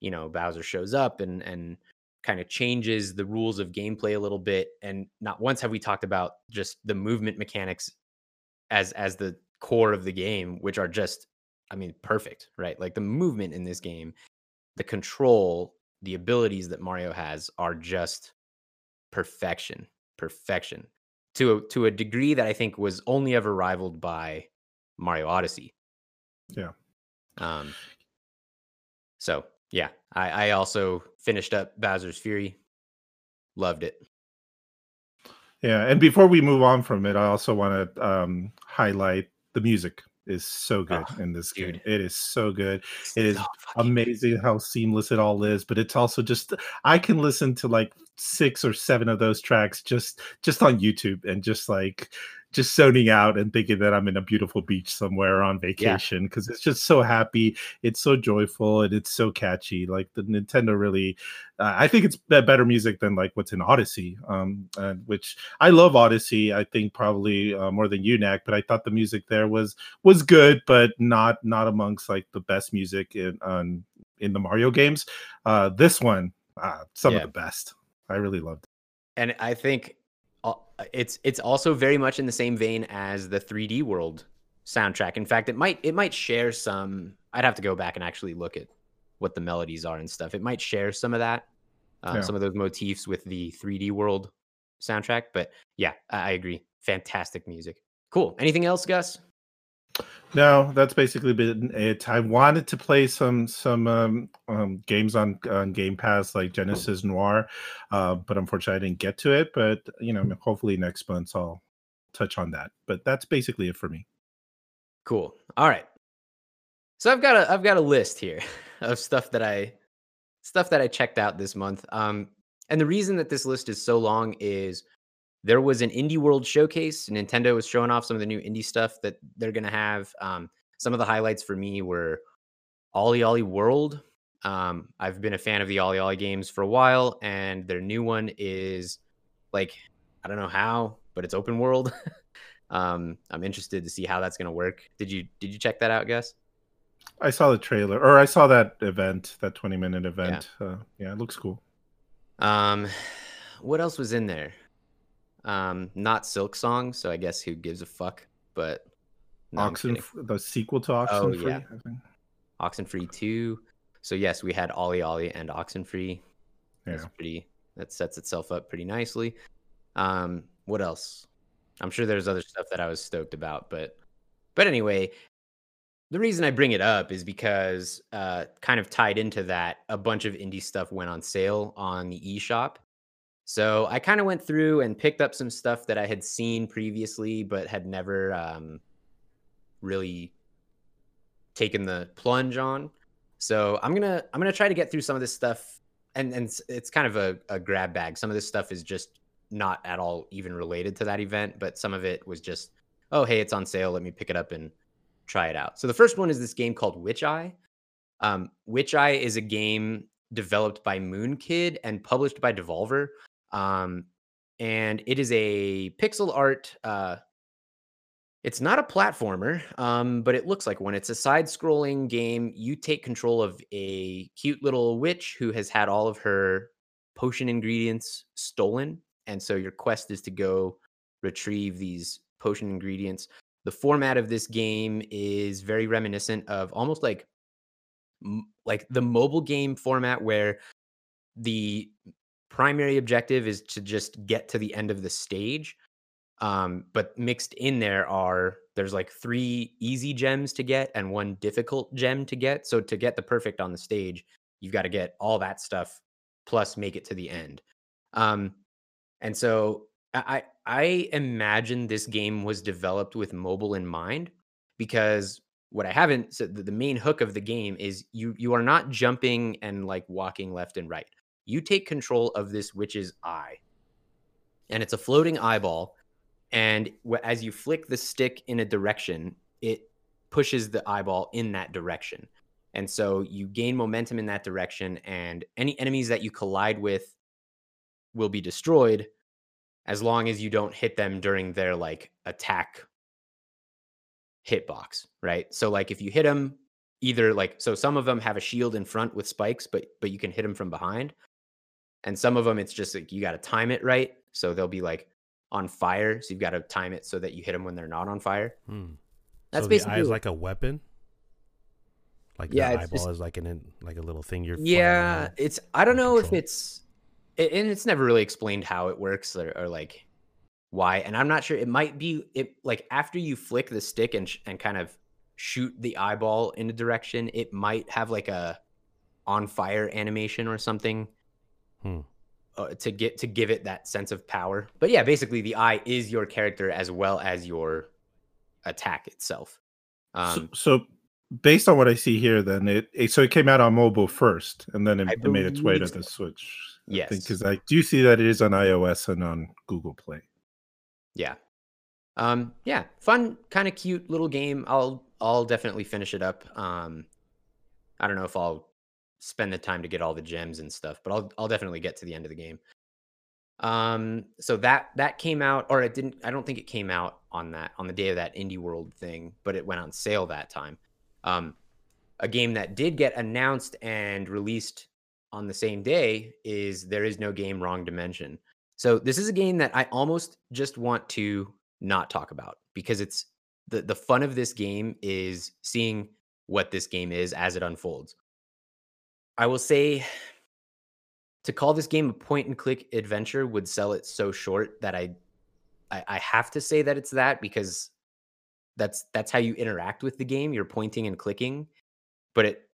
you know Bowser shows up and and kind of changes the rules of gameplay a little bit. And not once have we talked about just the movement mechanics as as the core of the game which are just i mean perfect right? Like the movement in this game the control the abilities that mario has are just perfection perfection to a, to a degree that i think was only ever rivaled by mario odyssey Yeah. um so yeah, I, I also finished up Bowser's Fury. Loved it. Yeah, and before we move on from it, I also want to um, highlight the music is so good Oh, in this game. It is so good. It is So fucking good. amazing how seamless it all is but it's also just i can listen to like six or seven of those tracks just just on youtube and just like just zoning out and thinking that i'm in a beautiful beach somewhere on vacation because it's just so happy it's so joyful and it's so catchy like the nintendo really uh, i think it's better music than like what's in odyssey um uh, which i love odyssey i think probably uh, more than you Knack, but i thought the music there was was good but not not amongst like the best music in on in the mario games uh this one uh some Yeah. of the best i really loved it. and I think it's it's also very much in the same vein as the 3D World soundtrack. In fact, it might it might share some. I'd have to go back and actually look at what the melodies are and stuff. It might share some of that, uh, Yeah. some of those motifs with the 3D World soundtrack. But yeah, I, I agree. Fantastic music. Cool. Anything else, Gus? No that's basically been it i wanted to play some some um, um games on on game pass like genesis noir uh but unfortunately i didn't get to it but you know hopefully next month i'll touch on that but that's basically it for me Cool. All right. So I've got a I've got a list here of stuff that I stuff that I checked out this month. Um and the reason that this list is so long is there was an indie world showcase. Nintendo was showing off some of the new indie stuff that they're gonna have. Um some of the highlights for me were OlliOlli World. Um I've been a fan of the OlliOlli games for a while, and their new one is like I don't know how, but it's open world. um i'm interested to see how that's going to work did you did you check that out gus i saw the trailer or i saw that event that 20 minute event uh, yeah it looks cool um what else was in there um not Silksong so i guess who gives a fuck but no, oxen the sequel to oxen Oh, free yeah. I think. oxenfree 2 so yes we had OlliOlli and oxenfree that's yeah. pretty that sets itself up pretty nicely. Um what else? I'm sure there's other stuff that i was stoked about but but anyway the reason i bring it up is because uh kind of tied into that a bunch of indie stuff went on sale on the eShop so i kind of went through and picked up some stuff that i had seen previously but had never um really taken the plunge on so i'm gonna i'm gonna try to get through some of this stuff and and it's, kind of a, a grab bag some of this stuff is just not at all even related to that event, but some of it was just, oh, hey, it's on sale. Let me pick it up and try it out. So the first one is this game called Witcheye. Um, Witcheye is a game developed by Moonkid and published by Devolver. Um, and it is a pixel art. Uh, it's not a platformer, um, but it looks like one. It's a side-scrolling game. You take control of a cute little witch who has had all of her potion ingredients stolen, and so your quest is to go retrieve these potion ingredients. The format of this game is very reminiscent of almost like like the mobile game format where the primary objective is to just get to the end of the stage um, but mixed in there are there's like three easy gems to get and one difficult gem to get so to get the perfect on the stage you've got to get all that stuff plus make it to the end um, and so i i imagine this game was developed with mobile in mind because what I haven't said the main hook of the game is you you are not jumping and like walking left and right. You take control of this witch's eye. And it's a floating eyeball and as you flick the stick in a direction, it pushes the eyeball in that direction. And so you gain momentum in that direction and any enemies that you collide with will be destroyed as long as you don't hit them during their like attack hitbox, right? So like if you hit them either like so some of them have a shield in front with spikes but but you can hit them from behind. And some of them it's just like you got to time it right. So they'll be like on fire, so you've got to time it so that you hit them when they're not on fire. Hmm. That's so basically the eye is like a weapon. Like yeah, the eyeball just, is like an like a little thing you're. Yeah, it's I don't know control. if it's, and it's never really explained how it works or, or like why and i'm not sure it might be it like after you flick the stick and sh- and kind of shoot the eyeball in a direction it might have like a on fire animation or something hmm. uh, to get to give it that sense of power but yeah basically the eye is your character as well as your attack itself um, so, so based on what i see here then it, it, so it came out on mobile first and then it, it made its way to the switch yes because I, I do see that it is on ios and on google play yeah. Um, yeah, fun, kind of cute little game. I'll I'll definitely finish it up. Um, I don't know if I'll spend the time to get all the gems and stuff, but I'll I'll definitely get to the end of the game. Um, so that that came out, or it didn't. I don't think it came out on that on the day of that Indie World thing, but it went on sale that time. Um, a game that did get announced and released on the same day is There Is No Game Wrong Dimension. So this is a game that I almost just want to not talk about because it's the the fun of this game is seeing what this game is as it unfolds. I will say to call this game a point and click adventure would sell it so short that I, I I have to say that it's that because that's that's how you interact with the game. You're pointing and clicking, but it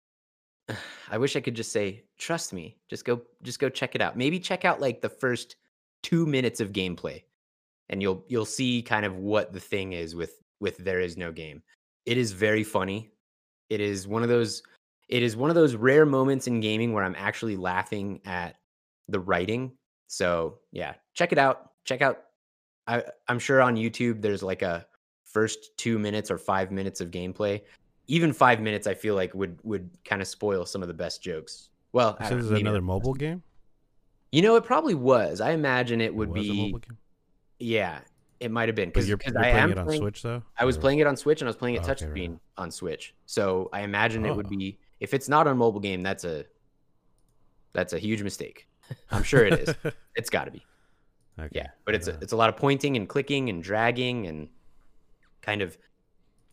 I wish I could just say trust me. Just go just go check it out. Maybe check out like the first two minutes of gameplay and you'll you'll see kind of what the thing is with with there is no game it is very funny it is one of those it is one of those rare moments in gaming where i'm actually laughing at the writing so yeah check it out check out I, i'm sure on youtube there's like a first two minutes or five minutes of gameplay even five minutes i feel like would would kind of spoil some of the best jokes well this is another mobile game you know, it probably was. I imagine it would it be. Yeah, it might have been because I playing it on playing, Switch though. I was or? playing it on Switch and I was playing it oh, touchscreen okay, right. on Switch. So I imagine oh. it would oh. be if it's not on mobile game. That's a that's a huge mistake. I'm sure it is. it's got to be. Okay. Yeah, but it's a, it's a lot of pointing and clicking and dragging and kind of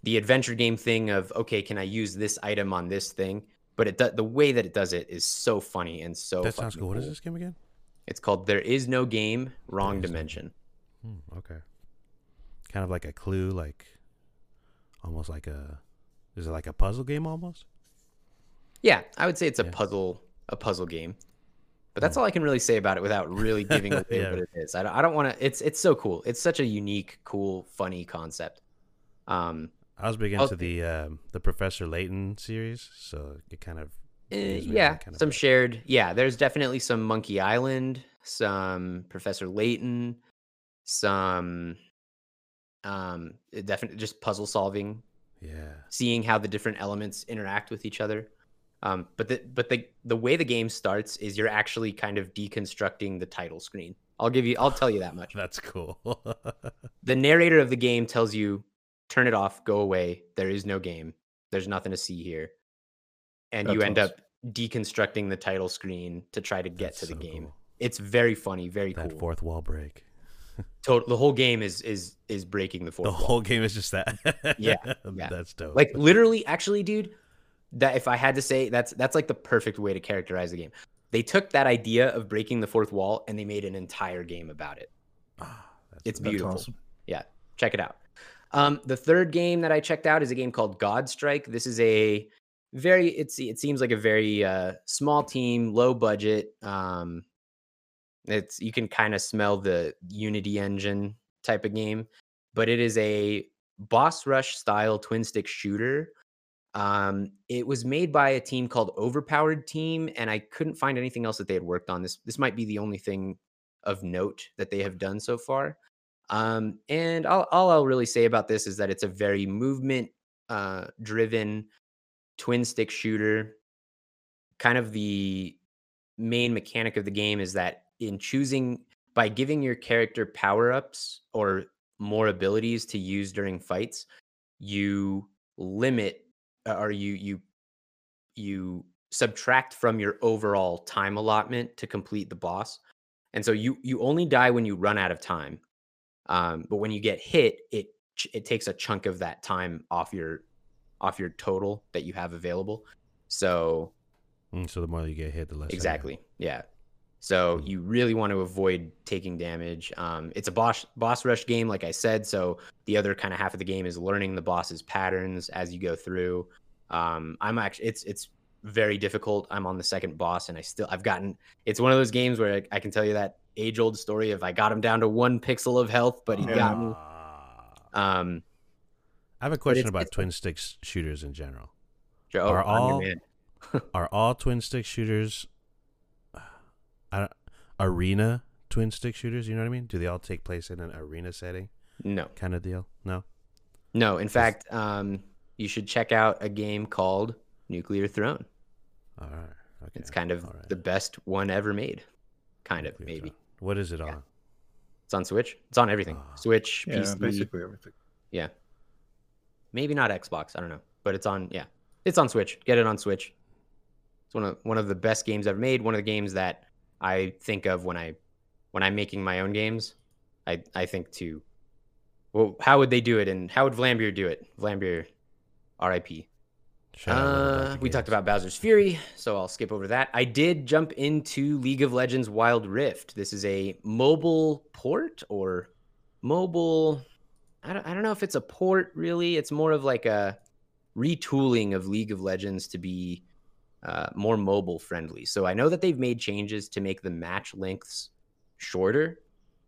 the adventure game thing of okay, can I use this item on this thing? But it the way that it does it is so funny and so. That sounds cool. cool. What is this game again? It's called There Is No Game, Wrong Dimension. Hmm, okay. Kind of like a clue, like almost like a is it like a puzzle game almost? Yeah, I would say it's a yeah. puzzle a puzzle game. But that's hmm. all I can really say about it without really giving away yeah. what it is. I don't, I don't want to. It's it's so cool. It's such a unique, cool, funny concept. Um, I was big into the um, the Professor Layton series, so it kind of uh, yeah, kind of some shared. Yeah, there's definitely some Monkey Island some Professor Layton, some um definitely just puzzle solving, Yeah. seeing how the different elements interact with each other. Um, but the but the the way the game starts is you're actually kind of deconstructing the title screen. I'll give you I'll tell you that much. That's cool. The narrator of the game tells you turn it off, go away. There is no game. There's nothing to see here. And you end awesome. up deconstructing the title screen to try to get That's to the so game. cool. It's very funny, very That cool. fourth wall break. Total, the whole game is is is breaking the fourth The wall. whole game is just that. Yeah, yeah. That's dope. like literally actually dude that if i had to say that's that's like the perfect way to characterize the game. They took that idea of breaking the fourth wall and they made an entire game about it. That's it's beautiful. awesome. check it out. Um, the third game that i checked out is a game called Godstrike. This is a very it's it seems like a very uh, small team low budget. Um, it's you can kind of smell the unity engine type of game but it is a boss rush style twin stick shooter um, it was made by a team called overpowered team and i couldn't find anything else that they had worked on this this might be the only thing of note that they have done so far um, and all, all I'll really say about this is that it's a very movement uh, driven twin stick shooter. Kind of the main mechanic of the game is that in choosing by giving your character power ups or more abilities to use during fights, you limit or you you you subtract from your overall time allotment to complete the boss. And so you you only die when you run out of time. Um, but when you get hit, it it takes a chunk of that time off your off your total that you have available. So Mm, so the more you get hit, the less. exactly, yeah. So Mhm. you really want to avoid taking damage. Um, it's a boss boss rush game, like I said. So the other kind of half of the game is learning the boss's patterns as you go through. Um, I'm actually it's it's very difficult. I'm on the second boss, and I still I've gotten. It's one of those games where I, I can tell you that age old story of I got him down to one pixel of health, but he Yeah. got me. Um, I have a question it's- about it's- twin stick s- shooters in general. Joe, Are all-. Are all twin stick shooters arena twin stick shooters? You know what I mean? Do they all take place in an arena setting No, kind of deal? No. no. In fact, um, you should check out a game called Nuclear Throne. All right. Okay. It's kind of all right. the best one ever made. Kind of, Nuclear maybe. Throne. What is it Yeah. on? It's on Switch. It's on everything. Ah. Switch, Yeah, PC, basically everything. yeah. Maybe not Xbox. I don't know, but it's on. Yeah, it's on Switch. Get it on Switch. It's one of one of the best games ever made. One of the games that I think of when I when I'm making my own games. I I think to, well, how would they do it, and how would Vlambeer do it? Vlambeer, R.I.P. Shout out Little Uh, we talked about Bowser's Fury, so I'll skip over that. I did jump into League of Legends Wild Rift. This is a mobile port or mobile. I don't, I don't know if it's a port really. It's more of like a retooling of League of Legends to be uh, more mobile friendly. So I know that they've made changes to make the match lengths shorter.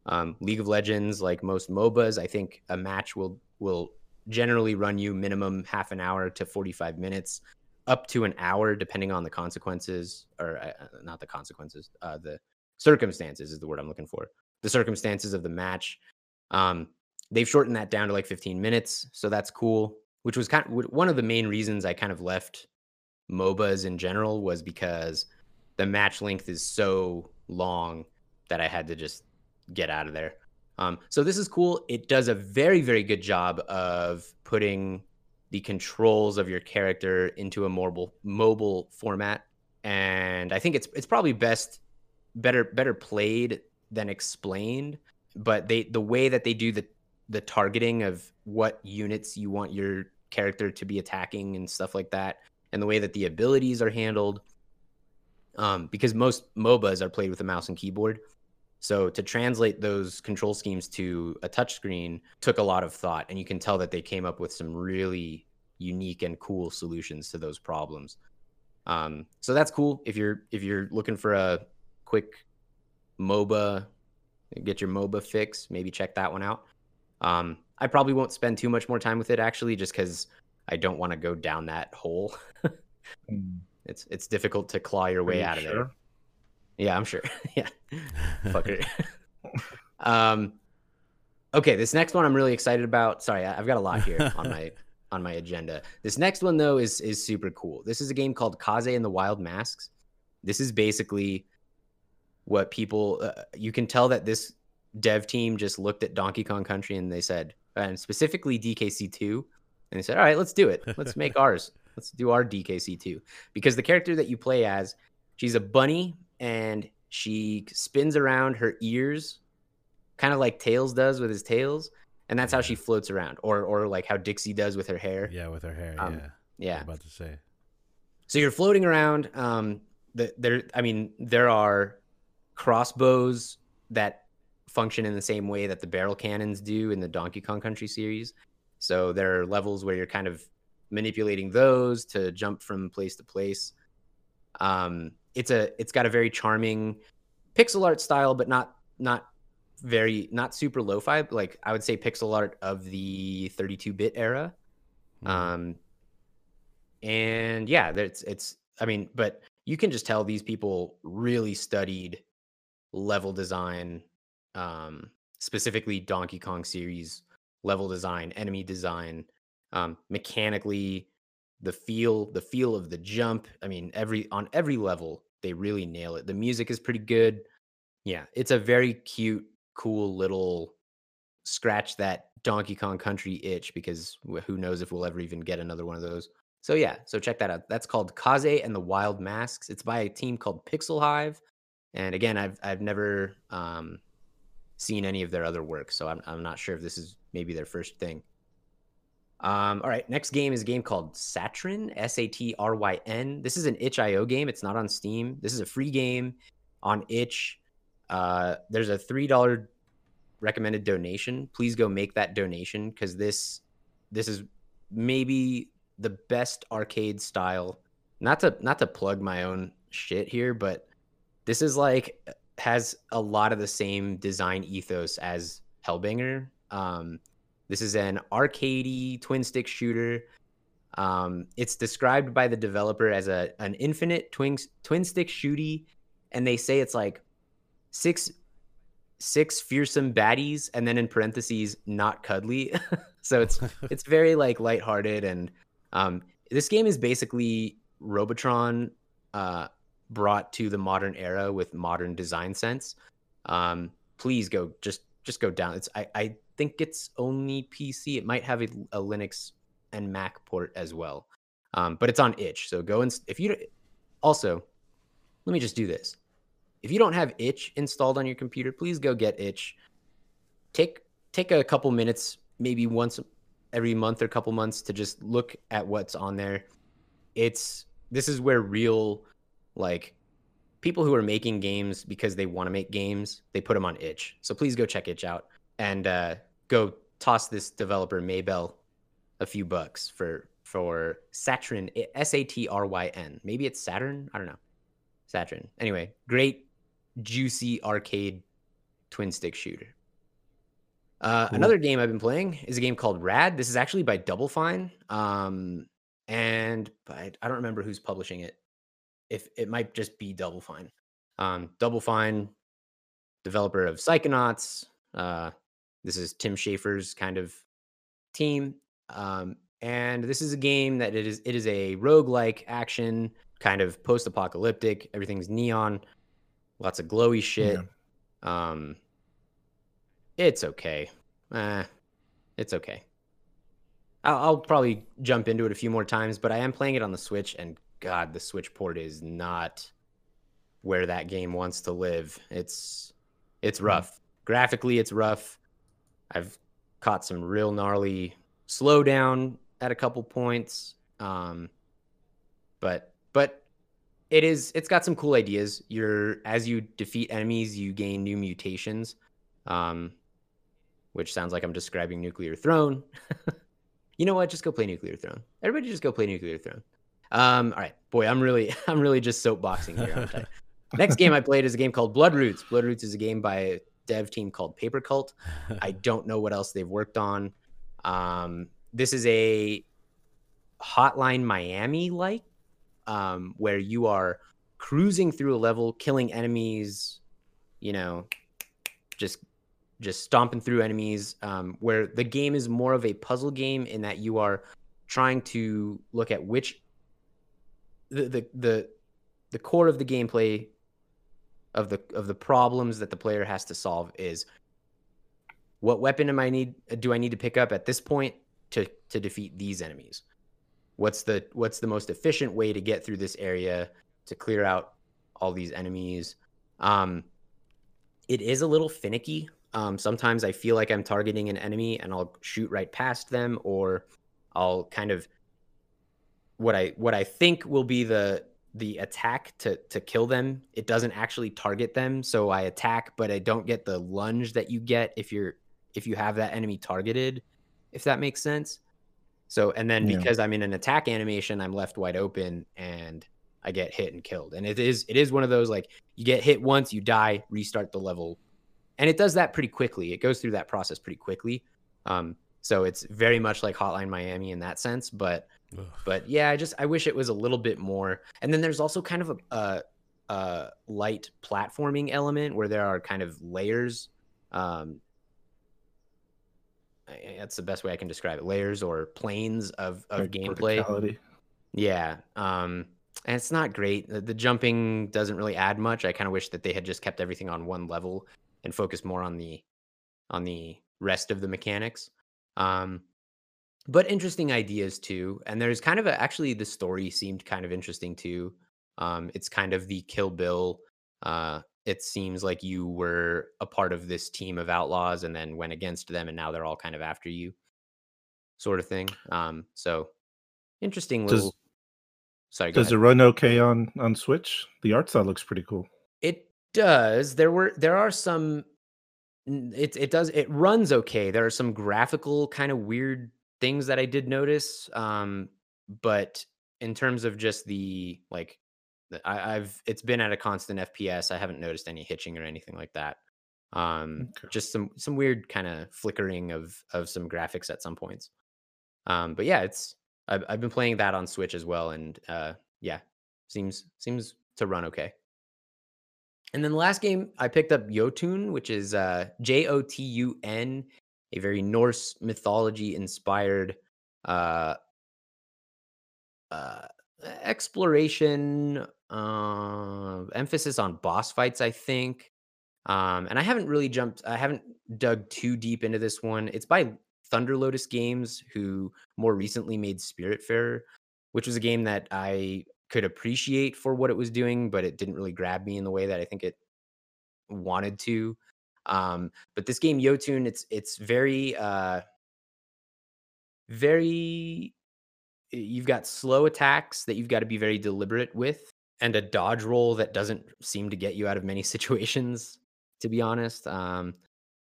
Um, League of Legends, like most MOBAs, I think a match will will generally run you minimum half an hour to 45 minutes up to an hour depending on the consequences or uh, not the consequences uh, the circumstances is the word i'm looking for the circumstances of the match um, they've shortened that down to like 15 minutes so that's cool which was kind of one of the main reasons i kind of left mobas in general was because the match length is so long that i had to just get out of there um, so this is cool. It does a very, very good job of putting the controls of your character into a mobile mobile format, and I think it's it's probably best better better played than explained. But they the way that they do the the targeting of what units you want your character to be attacking and stuff like that, and the way that the abilities are handled, um, because most MOBAs are played with a mouse and keyboard. So to translate those control schemes to a touchscreen took a lot of thought, and you can tell that they came up with some really unique and cool solutions to those problems. Um, so that's cool if you're if you're looking for a quick MOBA, get your MOBA fix. Maybe check that one out. Um, I probably won't spend too much more time with it actually, just because I don't want to go down that hole. Mm. it's it's difficult to claw your Are way you out of there. sure? Yeah, I'm sure. yeah. Fucker. um okay, this next one I'm really excited about. Sorry, I've got a lot here on my on my agenda. This next one though is is super cool. This is a game called Kaze and the Wild Masks. This is basically what people uh, you can tell that this dev team just looked at Donkey Kong Country and they said, and specifically DKC2, and they said, "All right, let's do it. Let's make ours. Let's do our DKC2." Because the character that you play as, she's a bunny and she spins around her ears kind of like Tails does with his tails, and that's how she floats around, or or like how Dixie does with her hair. Yeah, with her hair. Um, yeah. I Yeah. was about to say. So you're floating around. Um, the, there, I mean, there are crossbows that function in the same way that the barrel cannons do in the Donkey Kong Country series. So there are levels where you're kind of manipulating those to jump from place to place. Um, it's a, it's got a very charming pixel art style, but not not very not super lo-fi. Like I would say pixel art of the 32-bit era. Mhm. Um, and yeah, it's it's. I mean, but you can just tell these people really studied level design, um, specifically Donkey Kong series level design, enemy design, um, mechanically, the feel, the feel of the jump. I mean, every on every level they really nail it. The music is pretty good. Yeah, it's a very cute, cool little scratch that Donkey Kong Country itch because who knows if we'll ever even get another one of those. So yeah, so check that out. That's called Kaze and the Wild Masks. It's by a team called Pixel Hive, and again, I've I've never um, seen any of their other work, so I'm I'm not sure if this is maybe their first thing. Um, all right, next game is a game called Satryn, S A T R Y N. This is an itch.io game. It's not on Steam. This is a free game on itch. Uh, there's a three dollar recommended donation. Please go make that donation because this this is maybe the best arcade style. Not to not to plug my own shit here, but this is like has a lot of the same design ethos as Hellbanger. Um, this is an arcadey twin stick shooter. Um, it's described by the developer as a an infinite twin twin stick shooty, and they say it's like six six fearsome baddies, and then in parentheses, not cuddly. so it's it's very like lighthearted, and um, this game is basically Robotron uh, brought to the modern era with modern design sense. Um, please go just just go down. It's I, I think it's only PC. It might have a, a Linux and Mac port as well, um, but it's on itch. So go and if you also let me just do this. If you don't have itch installed on your computer, please go get itch. Take take a couple minutes, maybe once every month or couple months to just look at what's on there. It's this is where real like people who are making games because they want to make games, they put them on itch. So please go check itch out and uh, go toss this developer Maybell a few bucks for for Saturn S A T R Y N. Maybe it's Saturn. I don't know. Saturn. Anyway, great juicy arcade twin stick shooter. Uh. Another game I've been playing is a game called Rad. This is actually by Double Fine, um, and I, I don't remember who's publishing it. If it might just be Double Fine, um, Double Fine, developer of Psychonauts. Uh, this is Tim Schafer's kind of team, um, and this is a game that it is it is a roguelike action, kind of post-apocalyptic. Everything's neon, lots of glowy shit. Um, it's okay. Eh, it's okay. I'll, I'll probably jump into it a few more times, but I am playing it on the Switch, and God, the Switch port is not where that game wants to live. It's it's rough. Graphically, it's rough. I've caught some real gnarly slowdown at a couple points. Um, but but it is it's got some cool ideas. You're as you defeat enemies, you gain new mutations. Um, which sounds like I'm describing Nuclear Throne. you know what? Just go play Nuclear Throne. Everybody just go play Nuclear Throne. Um, all right, boy, I'm really I'm really just soapboxing here? Next game I played is a game called Bloodroots. Blood Roots is a game by a dev team called Paper Cult. I don't know what else they've worked on. Um, this is a Hotline Miami like, um, where you are cruising through a level, killing enemies, you know, just just stomping through enemies. Um, where the game is more of a puzzle game in that you are trying to look at which the the the, the core of the gameplay of the of the problems that the player has to solve is what weapon am I need do I need to pick up at this point to to defeat these enemies? What's the what's the most efficient way to get through this area to clear out all these enemies? Um, it is a little finicky. Um, sometimes I feel like I'm targeting an enemy and I'll shoot right past them, or I'll kind of what I what I think will be the the attack to to kill them. It doesn't actually target them, so I attack, but I don't get the lunge that you get if you're if you have that enemy targeted, if that makes sense. So and then Yeah. because I'm in an attack animation, I'm left wide open and I get hit and killed. And it is it is one of those like you get hit once, you die, restart the level. And it does that pretty quickly. It goes through that process pretty quickly. Um, so it's very much like Hotline Miami in that sense, but Ugh. but yeah, I just I wish it was a little bit more. And then there's also kind of a, a, a light platforming element where there are kind of layers. Um, I- that's the best way I can describe it. Layers or planes of of Like gameplay. verticality. Yeah. Um, and it's not great. The, the jumping doesn't really add much. I kind of wish that they had just kept everything on one level and focused more on the on the rest of the mechanics. Um, but interesting ideas too. And there's kind of a, actually the story seemed kind of interesting too. Um, it's kind of the Kill Bill. Uh, it seems like you were a part of this team of outlaws and then went against them, and now they're all kind of after you, sort of thing. Um, so interesting Does- little. Sorry, go Does ahead. it run okay on on Switch? The art style looks pretty cool. It does. There were there are some it it does it runs okay. There are some graphical kind of weird things that I did notice. Um but in terms of just the like the- I, I've it's been at a constant FPS. I haven't noticed any hitching or anything like that. Um Okay. just some some weird kind of flickering of of some graphics at some points. Um but yeah, it's I've I've been playing that on Switch as well and uh yeah, seems seems to run okay. And then the last game I picked up Jotun, which is uh, J O T U N, a very Norse mythology inspired uh, uh, exploration, uh, emphasis on boss fights, I think. Um, and I haven't really jumped, I haven't dug too deep into this one. It's by Thunder Lotus Games, who more recently made Spiritfarer, which was a game that I could appreciate for what it was doing, but it didn't really grab me in the way that I think it wanted to. Um, but this game, Jotun, it's it's very uh very you've got slow attacks that you've got to be very deliberate with, and a dodge roll that doesn't seem to get you out of many situations, to be honest. Um,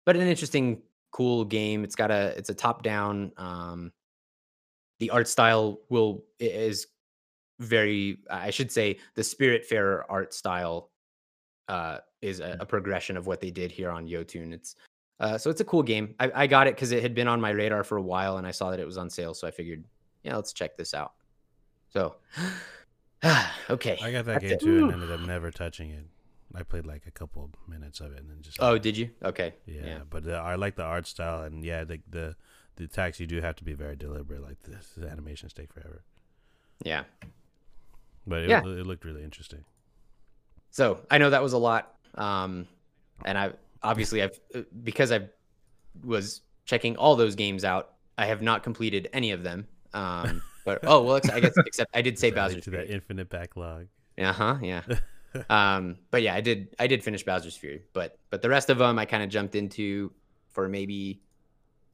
but an interesting, cool game. It's got a it's a top down. Um, the art style will is very i should say the spiritfarer art style uh is a, a progression of what they did here on Jotun it's uh so it's a cool game i, I got it because it had been on my radar for a while and i saw that it was on sale so i figured yeah let's check this out so okay I got that that's game it. too and ended up never touching it. I played like a couple minutes of it and then just oh did you okay yeah. But the, I like the art style and yeah, the the the attacks you do have to be very deliberate. Like the, the animations take forever, yeah but it, Yeah. it looked really interesting. So I know that was a lot, um, and I obviously I've uh, because I was checking all those games out. I have not completed any of them. Um, but oh well, I guess except I did say Bowser's to that infinite backlog. Uh huh. Yeah. um, but yeah, I did I did finish Bowser's Fury, but but the rest of them I kind of jumped into for maybe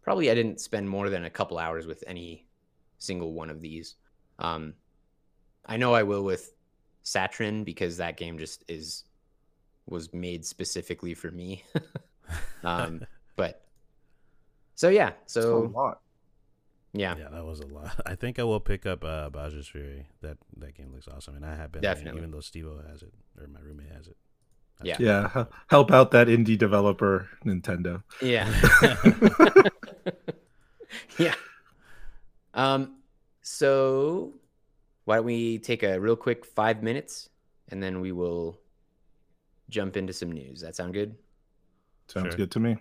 probably I didn't spend more than a couple hours with any single one of these. Um, I know I will with Satryn because that game just is was made specifically for me. um, but so yeah, It's a so lot. yeah, Yeah, that was a lot. I think I will pick up uh, Bowser's Fury. That that game looks awesome, and I have been Definitely. even though Stevo has it or my roommate has it. Yeah. Yeah, help out that indie developer, Nintendo. yeah, yeah. Um, so why don't we take a real quick five minutes and then we will jump into some news. That sound good? Sounds Sure. good to me.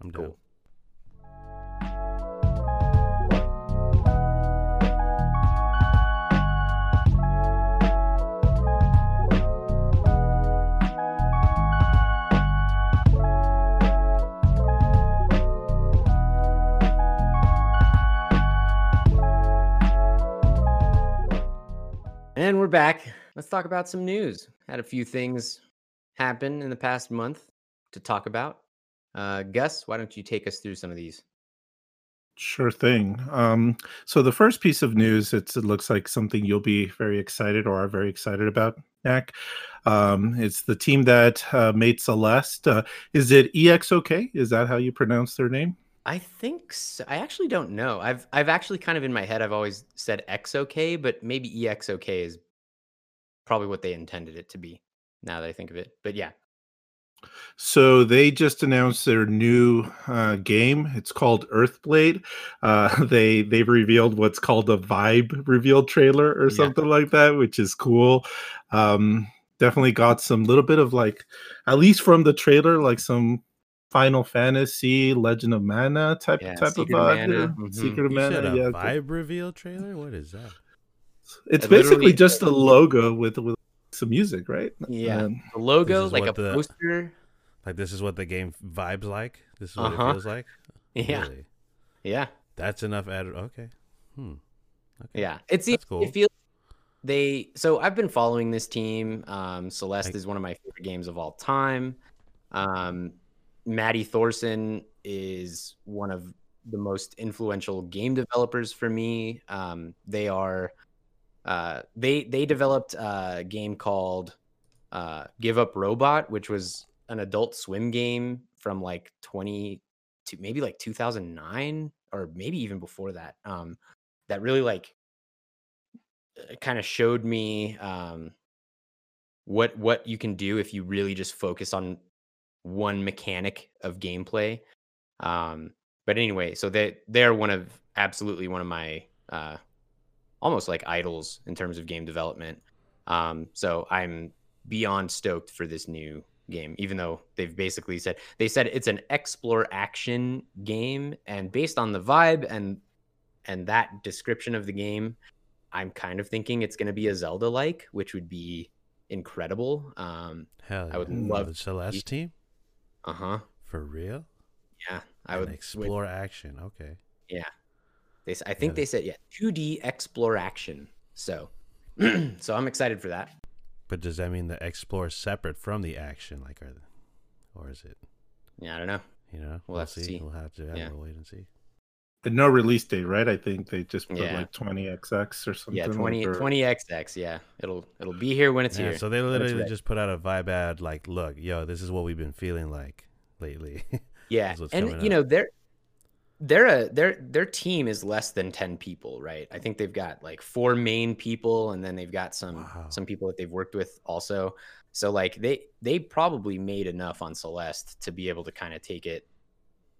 I'm down. Cool. We're back. Let's talk about some news. Had a few things happen in the past month to talk about. Uh, Gus, why don't you take us through some of these? Sure thing. Um, so the first piece of news, it's, it looks like something you'll be very excited or are very excited about, Mac. Um, it's the team that uh, made Celeste. Uh, is it EXOK? Is that how you pronounce their name? I think so. I actually don't know. I've I've actually kind of in my head I've always said XOK, but maybe EXOK is probably what they intended it to be. Now that I think of it, but yeah, So they just announced their new uh, game. It's called Earthblade. Uh, they they've revealed what's called a vibe reveal trailer or Yeah. something like that, which is cool. Um, definitely got some little bit of like, at least from the trailer, like some Final Fantasy, Legend of Mana type Yeah, type Secret of of vibe. Mana, yeah. mhm. Secret of You Mana. said a yeah, vibe reveal trailer? What is that? It's It basically just a logo with with some music, right? yeah. Um, The logo, like a the- poster. Like this is what the game vibes like? This is what Uh-huh. it feels like? Yeah, Really? yeah, That's enough ad okay. Hmm. Okay. yeah. It's That's cool. it feels they. So I've been following this team. Um, Celeste Like- is one of my favorite games of all time. Um, Maddy Thorson is one of the most influential game developers for me. Um, they are uh, they they developed a game called uh, Give Up Robot, which was an Adult Swim game from like twenty to maybe like two thousand nine or maybe even before that. Um, that really like kind of showed me um, what what you can do if you really just focus on one mechanic of gameplay. Um, but anyway, so they they're one of absolutely one of my uh, almost like idols in terms of game development. Um, so I'm beyond stoked for this new game, even though they've basically said they said it's an explore action game, and based on the vibe and and that description of the game, I'm kind of thinking it's going to be a Zelda like, which would be incredible. Um, Hell I would yeah. love the Celeste team? uh huh. For real? Yeah, I And would would- explore action. Okay. They, s- I think Yeah. they said yeah, 2D explore action. So, so I'm excited for that. But does that mean the explore is separate from the action? Like, are or is it? Yeah, I don't know. You know, We'll have to see. We'll have to. Yeah. We'll wait and see. and no release date, right? I think they just put Yeah. like 20XX or something. Yeah, like, 20 or- 20xx. Yeah, it'll it'll be here when it's Yeah, here. so they literally ready. just put out a vibe ad like, look, yo, this is what we've been feeling like lately. yeah, and you up. know they're they're a their their team is less than 10 people, right? I think they've got like four main people, and then they've got some Wow. some people that they've worked with also. So like they they probably made enough on Celeste to be able to kind of take it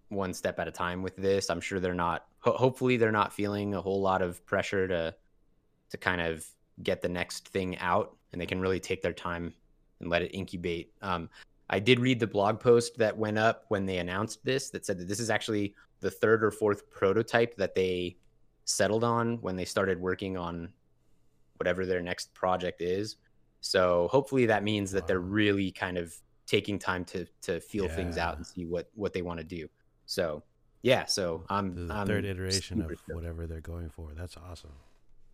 one step at a time with this. I'm sure they're not. Ho- hopefully, they're not feeling a whole lot of pressure to to kind of get the next thing out, and they can really take their time and let it incubate. Um, I did read the blog post that went up when they announced this that said that this is actually the third or fourth prototype that they settled on when they started working on whatever their next project is. So hopefully that means that they're really kind of taking time to to feel things out and see what what they want to do. So yeah, so I'm the I'm third iteration of super stoked. whatever they're going for. That's awesome.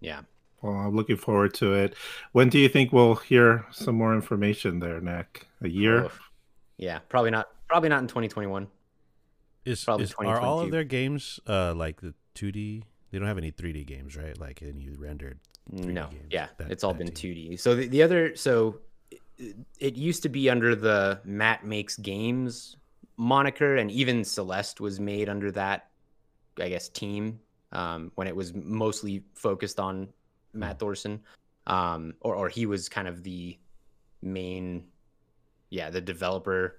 Yeah. Well, I'm looking forward to it. When do you think we'll hear some more information there, Nick? A year? Oof. Yeah, probably not probably not in 2021. Is, Probably is are all of their games uh like the 2D? They don't have any 3D games, right? Like any rendered. 3D No, games, yeah, that- it's all been team. 2D. So the, the other, so it, it used to be under the Matt Makes Games moniker, and even Celeste was made under that, I guess, team um, when it was mostly focused on Matt Thorson, um, or or he was kind of the main, yeah, the developer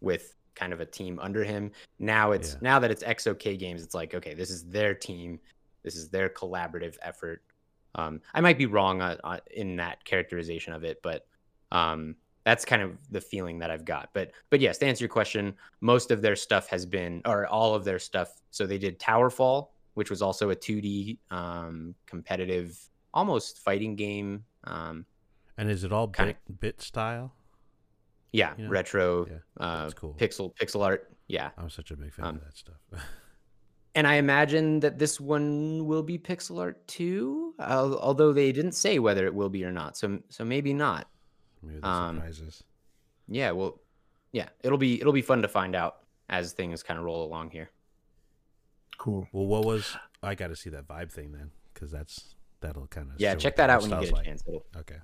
with kind of a team under him. Now it's Yeah. now that it's EXOK Games, it's like okay, this is their team, this is their collaborative effort. Um, I might be wrong uh, uh, in that characterization of it, but Um, that's kind of the feeling that I've got. But but yes, to answer your question, most of their stuff has been, or all of their stuff. So they did Towerfall, which was also a 2D um, competitive, almost fighting game. Um, And is it all bit bit style? Yeah, Yeah. retro, Yeah, uh, cool. pixel pixel art. Yeah, I'm such a big fan Um, of that stuff. and I imagine that this one will be pixel art too. al- Although they didn't say whether it will be or not, so so maybe not. Maybe the um, surprises. Yeah, well, yeah, it'll be it'll be fun to find out as things kind of roll along here. Cool. Well, what was I got to see that vibe thing then because that's that'll kind of Yeah, check that out when you get a chance. It'll, Okay.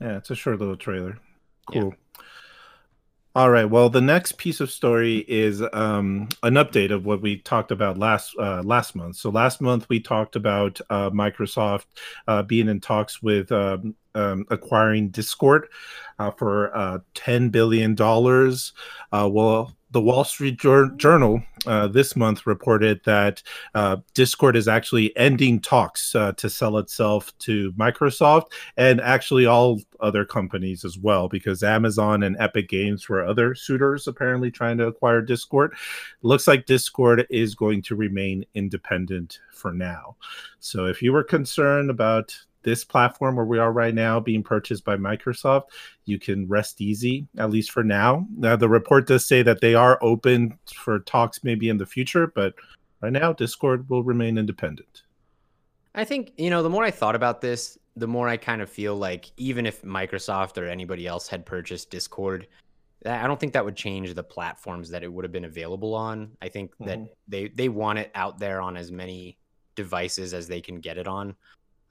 Yeah, it's a short little trailer. Yeah. All right. Well, the next piece of story is um, an update of what we talked about last uh, last month. So last month we talked about uh, Microsoft uh, being in talks with um, um, acquiring Discord uh, for uh, ten billion dollars. Uh, well, the Wall Street Jour- Journal uh, this month reported that uh, Discord is actually ending talks uh, to sell itself to Microsoft and actually all other companies as well, because Amazon and Epic Games were other suitors apparently trying to acquire Discord. looks like Discord is going to remain independent for now. So if you were concerned about this platform where we are right now being purchased by Microsoft, you can rest easy, at least for now. Now, the report does say that they are open for talks maybe in the future, but right now, Discord will remain independent. I think you know the more I thought about this, the more I kind of feel like even if Microsoft or anybody else had purchased Discord, I don't think that would change the platforms that it would have been available on. I think that Mhm. they they want it out there on as many devices as they can get it on.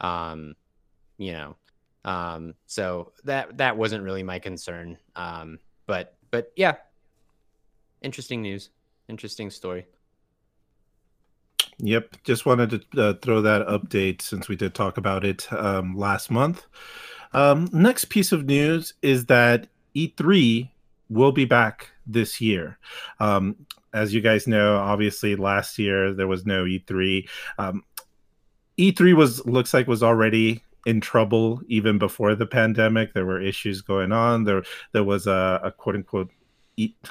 Um, you know, um, so that that wasn't really my concern. Um, but but yeah, interesting news, interesting story. Yep, just wanted to uh, throw that update since we did talk about it um, last month. Um, next piece of news is that E3 will be back this year. Um, as you guys know, obviously last year there was no E3. Um, E3 was looks like was already in trouble even before the pandemic. There were issues going on. There there was a, a quote unquote. E-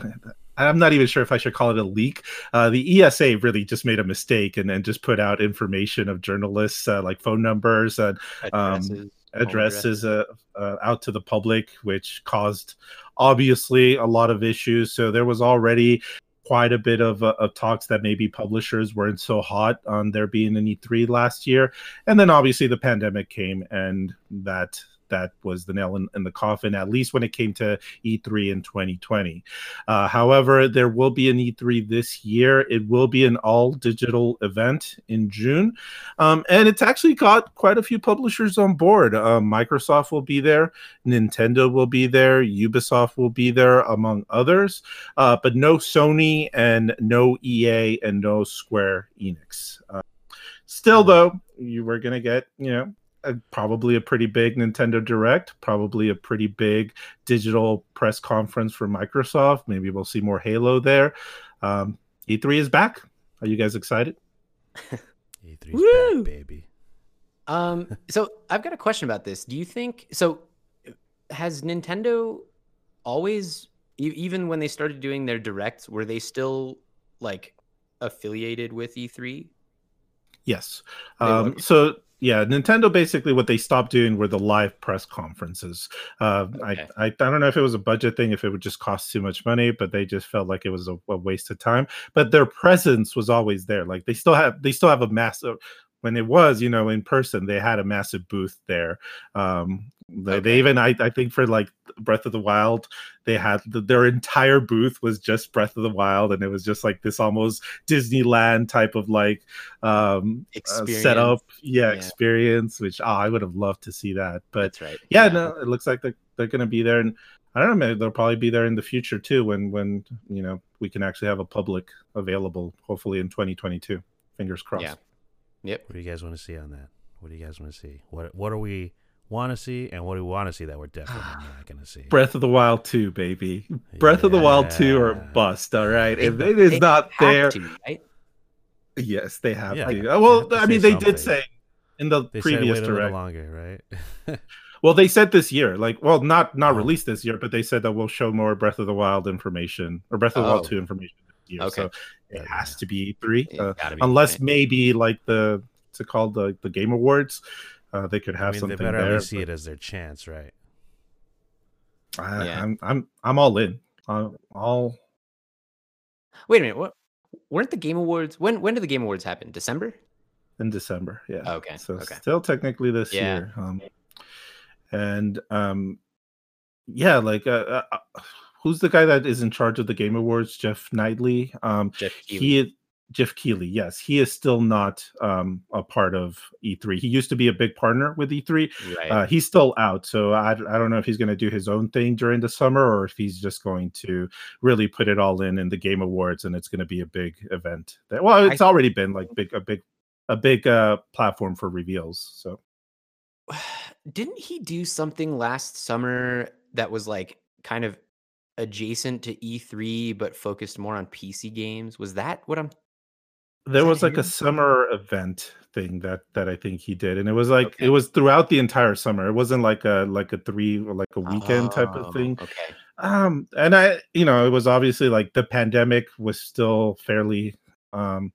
I'm not even sure if I should call it a leak. Uh, the ESA really just made a mistake and then just put out information of journalists, uh, like phone numbers and Um, Addresses, home addresses uh, uh, out to the public, which caused obviously a lot of issues. So there was already quite a bit of, uh, of talks that maybe publishers weren't so hot on there being an E3 last year, and then obviously the pandemic came and that that was the nail in, in the coffin, at least when it came to E3 in 2020. Uh, however, there will be an E3 this year. It will be an all digital event in June. Um, and it's actually got quite a few publishers on board. Um, Microsoft will be there, Nintendo will be there, Ubisoft will be there, among others. Uh, but no Sony and no EA and no Square Enix. Uh, still, though, you were going to get, you know, a, probably a pretty big Nintendo Direct, probably a pretty big digital press conference for Microsoft. Maybe we'll see more Halo there. Um, E3 is back. Are you guys excited? E3's Woo! back, baby. Um, so I've got a question about this. Do you think so? Has Nintendo always, e- even when they started doing their directs, were they still like affiliated with E E3? Yes. Um, were. so yeah, Nintendo basically what they stopped doing were the live press conferences. Uh, Okay. I, I I don't know if it was a budget thing, if it would just cost too much money, but they just felt like it was a, a waste of time. But their presence was always there. Like they still have they still have a massive when it was you know in person they had a massive booth there. Um, they, they even I, I think for like Breath of the Wild they had the, their entire booth was just Breath of the Wild and it was just like this almost Disneyland type of like um uh, setup yeah, Yeah. experience which oh, i would have loved to see that but That's right. yeah, no it looks like they're, they're going to be there and i don't know maybe they'll probably be there in the future too when when you know we can actually have a public available hopefully in 2022 fingers crossed Yeah. Yep. What do you guys want to see on that? What do you guys want to see? What What do we want to see, and what do we want to see that we're definitely not going to see? breath of the wild 2 baby breath of the wild 2 or bust All right, if it is they not have there to, right? yes they have Yeah, to they Uh, well have to i say mean they something. did say in the They previous said wait a direct longer, right? Well, they said this year, like, well, not not Oh. released this year, but they said that we'll show more Breath of the Wild information or Breath of the Wild Oh. two information this year. Okay. So it has yeah. to be three, uh, be, unless right? maybe like the what's it called the the Game Awards. Uh, they could I have mean, they something better at there. least see it as their chance, right? I, Yeah. I'm I'm I'm all in. I'm all Wait a minute. What? Weren't the Game Awards? When when did the Game Awards happen? December? in December. Yeah. Okay, So okay. still technically this Yeah. year. Um, and um, yeah, like uh, uh, who's the guy that is in charge of the Game Awards? Jeff Knightley. Um, Jeff Keighley. he Jeff Keighley. Yes, he is still not um a part of E3. He used to be a big partner with E3. right. Uh, he's still out, so I, I don't know if he's going to do his own thing during the summer or if he's just going to really put it all in in the Game Awards, and it's going to be a big event. That, well, it's already been like big a big a big uh platform for reveals. So Didn't he do something last summer that was like kind of adjacent to E3 but focused more on PC games? Was that what I'm there was like a summer event thing that that I think he did, and it was like Okay. it was throughout the entire summer. It wasn't like a like a three or like a weekend type of Oh, thing. Okay. um and i you know it was obviously like the pandemic was still fairly um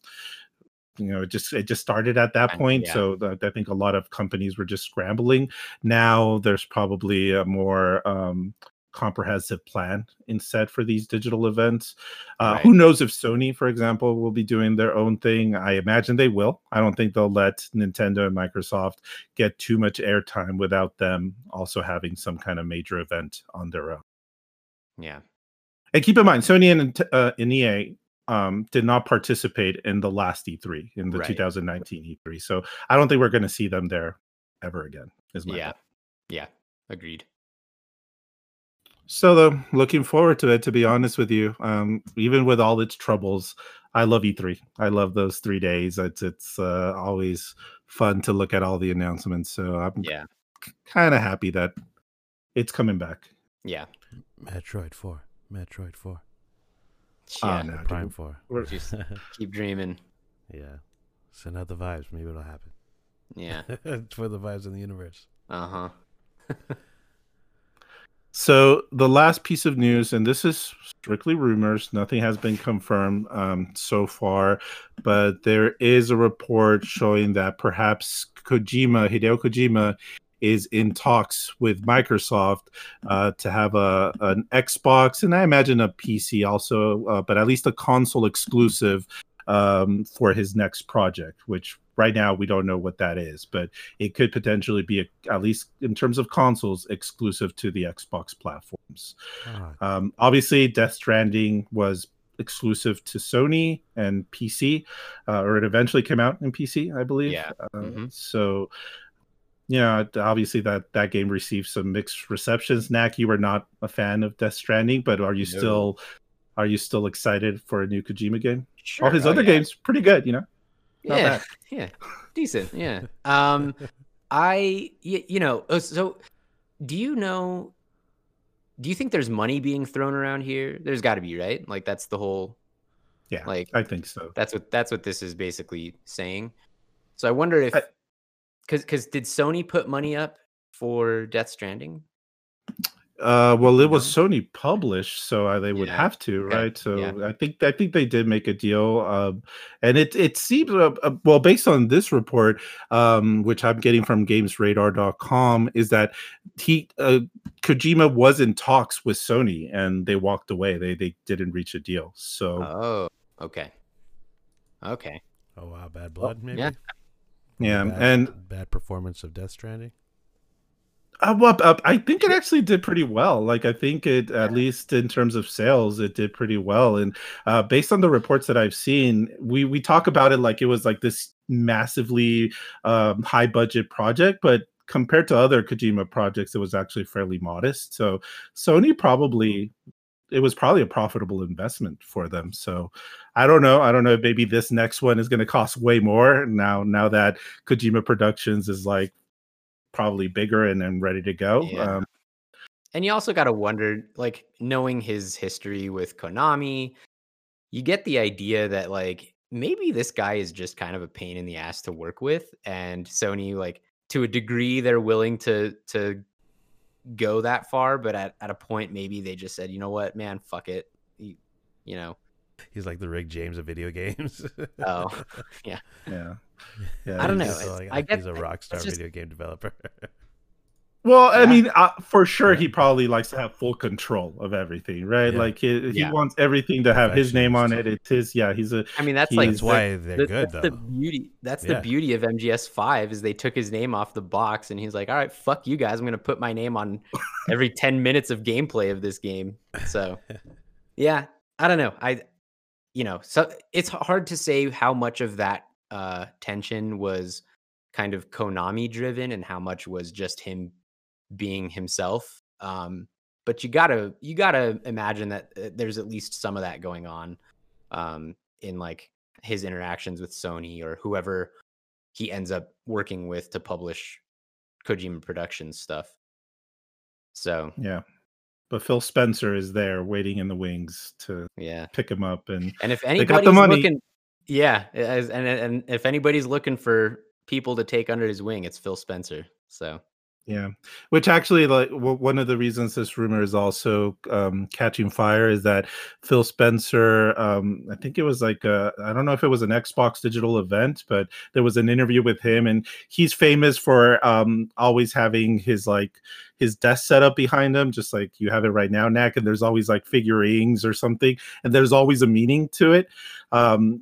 you know it just it just started at that point yeah. so i think a lot of companies were just scrambling now there's probably a more um comprehensive plan instead for these digital events uh, Right. who knows if sony for example will be doing their own thing i imagine they will i don't think they'll let nintendo and microsoft get too much airtime without them also having some kind of major event on their own Yeah. and keep in mind, Sony and uh, and EA um, did not participate in the last E3 in the Right. 2019 E3. So I don't think we're going to see them there ever again. Is my Yeah. bet. Yeah. Agreed. So though, looking forward to it. To be honest with you, um, even with all its troubles, I love E3. I love those three days. It's it's uh, always fun to look at all the announcements. So I'm Yeah. kind of happy that it's coming back. Yeah. Metroid Four, Metroid Four, Ah, Yeah. no, dude. Prime Four. We're- Just keep dreaming. yeah, send out the vibes. Maybe it'll happen. Yeah. for the vibes in the universe. Uh-huh. So the last piece of news, and this is strictly rumors, nothing has been confirmed um, so far, but there is a report showing that perhaps Kojima, Hideo Kojima, is in talks with Microsoft uh, to have a an Xbox and I imagine a PC also, uh, but at least a console exclusive um, for his next project, which right now we don't know what that is, but it could potentially be a, at least in terms of consoles exclusive to the Xbox platforms. Ah, Um, obviously, Death Stranding was exclusive to Sony and PC, uh, or it eventually came out in PC, I believe. Yeah. Uh, Mhm. So, yeah, obviously that that game received some mixed receptions. Knack, you were not a fan of Death Stranding, but are you No. still are you still excited for a new Kojima game? Sure. All his Oh, other yeah. games pretty good, you know. Not yeah, bad. yeah, decent. Yeah. Um, I you know, uh, so do you know? Do you think there's money being thrown around here? There's got to be, right? Like that's the whole. Yeah, Like I think so. that's what that's what this is basically saying. So I wonder if, because because did Sony put money up for Death Stranding? Uh, well, it was Sony published, so uh, they would Yeah, have to, okay, right? So yeah. I think I think they did make a deal, um, and it it seems uh, uh, well based on this report, um, which I'm getting from GamesRadar.com, is that he uh, Kojima was in talks with Sony, and they walked away. They they didn't reach a deal. So Oh, okay, okay. oh wow, bad blood. Maybe. yeah. yeah, Bad, and bad performance of Death Stranding. Uh, well, uh, I think it actually did pretty well. Like, I think it, at least in terms of sales, it did pretty well. And uh, based on the reports that I've seen, we we talk about it like it was like this massively um, high budget project, but compared to other Kojima projects, it was actually fairly modest. So Sony probably it was probably a profitable investment for them. So I don't know. I don't know. if Maybe this next one is going to cost way more now. Now that Kojima Productions is like probably bigger and, then ready to go. Yeah. Um, And you also got to wonder, like, knowing his history with Konami, you get the idea that, like, maybe this guy is just kind of a pain in the ass to work with. And Sony, like, to a degree, they're willing to to go that far, but at, at a point maybe they just said, you know what, man, fuck it. You, you know. He's like the Rick James of video games. Oh, yeah. yeah. I don't know. He's like- I get he's a that. rock star just- video game developer. Well, I Yeah. mean, uh, for sure, Yeah. he probably likes to have full control of everything, right? Yeah. Like he, he wants everything to have his name on it. It's his. Yeah, he's a. I mean, that's like That's the- why they're the- good that's though. the beauty. That's Yeah. the beauty of MGS Five is they took his name off the box, and he's like, "All right, fuck you guys. I'm gonna put my name on every ten minutes of gameplay of this game." So, yeah, I don't know. I, you know, so it's hard to say how much of that uh, tension was kind of Konami driven, and how much was just him being himself. Um, but you gotta you gotta imagine that uh, there's at least some of that going on um, in like his interactions with Sony or whoever he ends up working with to publish Kojima Productions stuff. So Yeah, but Phil Spencer is there waiting in the wings to yeah, pick him up, and and if got anybody's the money. looking, yeah, as, and and if anybody's looking for people to take under his wing, it's Phil Spencer. So Yeah, which actually, like, w- one of the reasons this rumor is also um, catching fire is that Phil Spencer, um, I think it was like, I I don't know if it was an Xbox digital event, but there was an interview with him, and he's famous for um, always having his like his desk set up behind him, just like you have it right now, Knack, and there's always like figurines or something, and there's always a meaning to it. Um,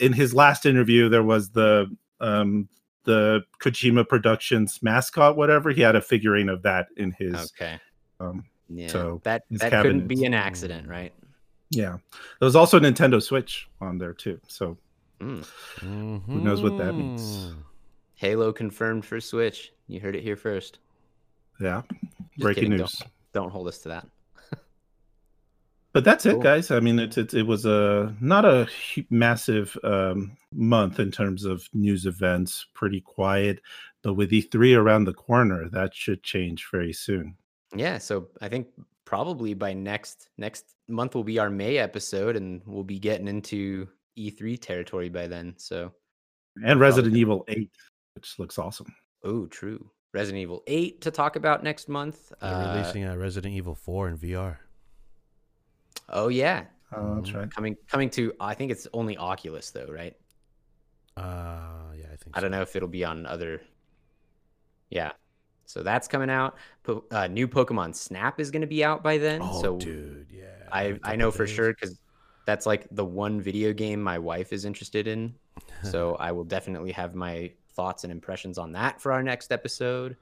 in his last interview, there was the um, the Kojima Productions mascot, whatever. He had a figurine of that in his. okay, Um, yeah, So, that that couldn't be an accident, right? yeah, there was also a Nintendo Switch on there too. So Mm. Who knows what that means? Mm-hmm. Halo confirmed for Switch. You heard it here first. yeah, Just breaking kidding, news. Don't hold us to that. But that's it, guys. I mean, it, it it was a not a massive um, month in terms of news events. Pretty quiet, but with E3 around the corner, that should change very soon. Yeah, so I think probably by next next month will be our May episode, and we'll be getting into E3 territory by then. So, And Resident good. Evil 8, which looks awesome. oh, true. Resident Evil 8 to talk about next month. They're Uh, releasing uh, Resident Evil 4 in VR. Oh yeah, Oh, that's Mhm. right. coming coming to. I think it's only Oculus though, right? Uh, yeah, I think. I don't know if it'll be on other. Yeah, so that's coming out. Po- uh, new Pokemon Snap is going to be out by then. Oh, so dude, yeah. I in a I know for days. sure because that's like the one video game my wife is interested in. So I will definitely have my thoughts and impressions on that for our next episode.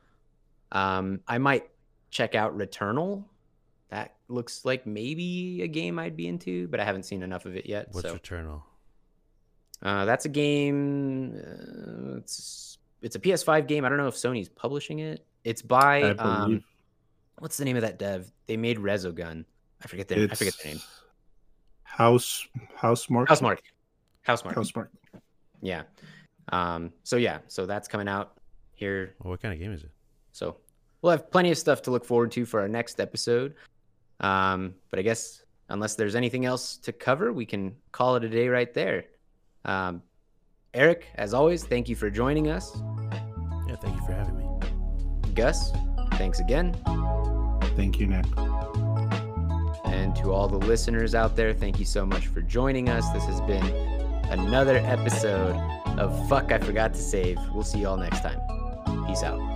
Um, I might check out Returnal. That looks like maybe a game I'd be into, but I haven't seen enough of it yet. What's so Returnal? uh, that's a game. Uh, it's it's a PS5 game. I don't know if Sony's publishing it. It's by um, what's the name of that dev? They made Resogun. I forget their I forget their name. House Housemarque. Housemarque. Housemarque. Housemarque. Yeah. Um, so yeah, so that's coming out here. Well, what kind of game is it? So we'll have plenty of stuff to look forward to for our next episode. Um, but I guess unless there's anything else to cover, we can call it a day right there. Um, Eric, as always, thank you for joining us. Yeah, thank you for having me. Gus, thanks again. Thank you, Nick. And to all the listeners out there, thank you so much for joining us. This has been another episode of Fuck I Forgot to Save. We'll see you all next time. Peace out.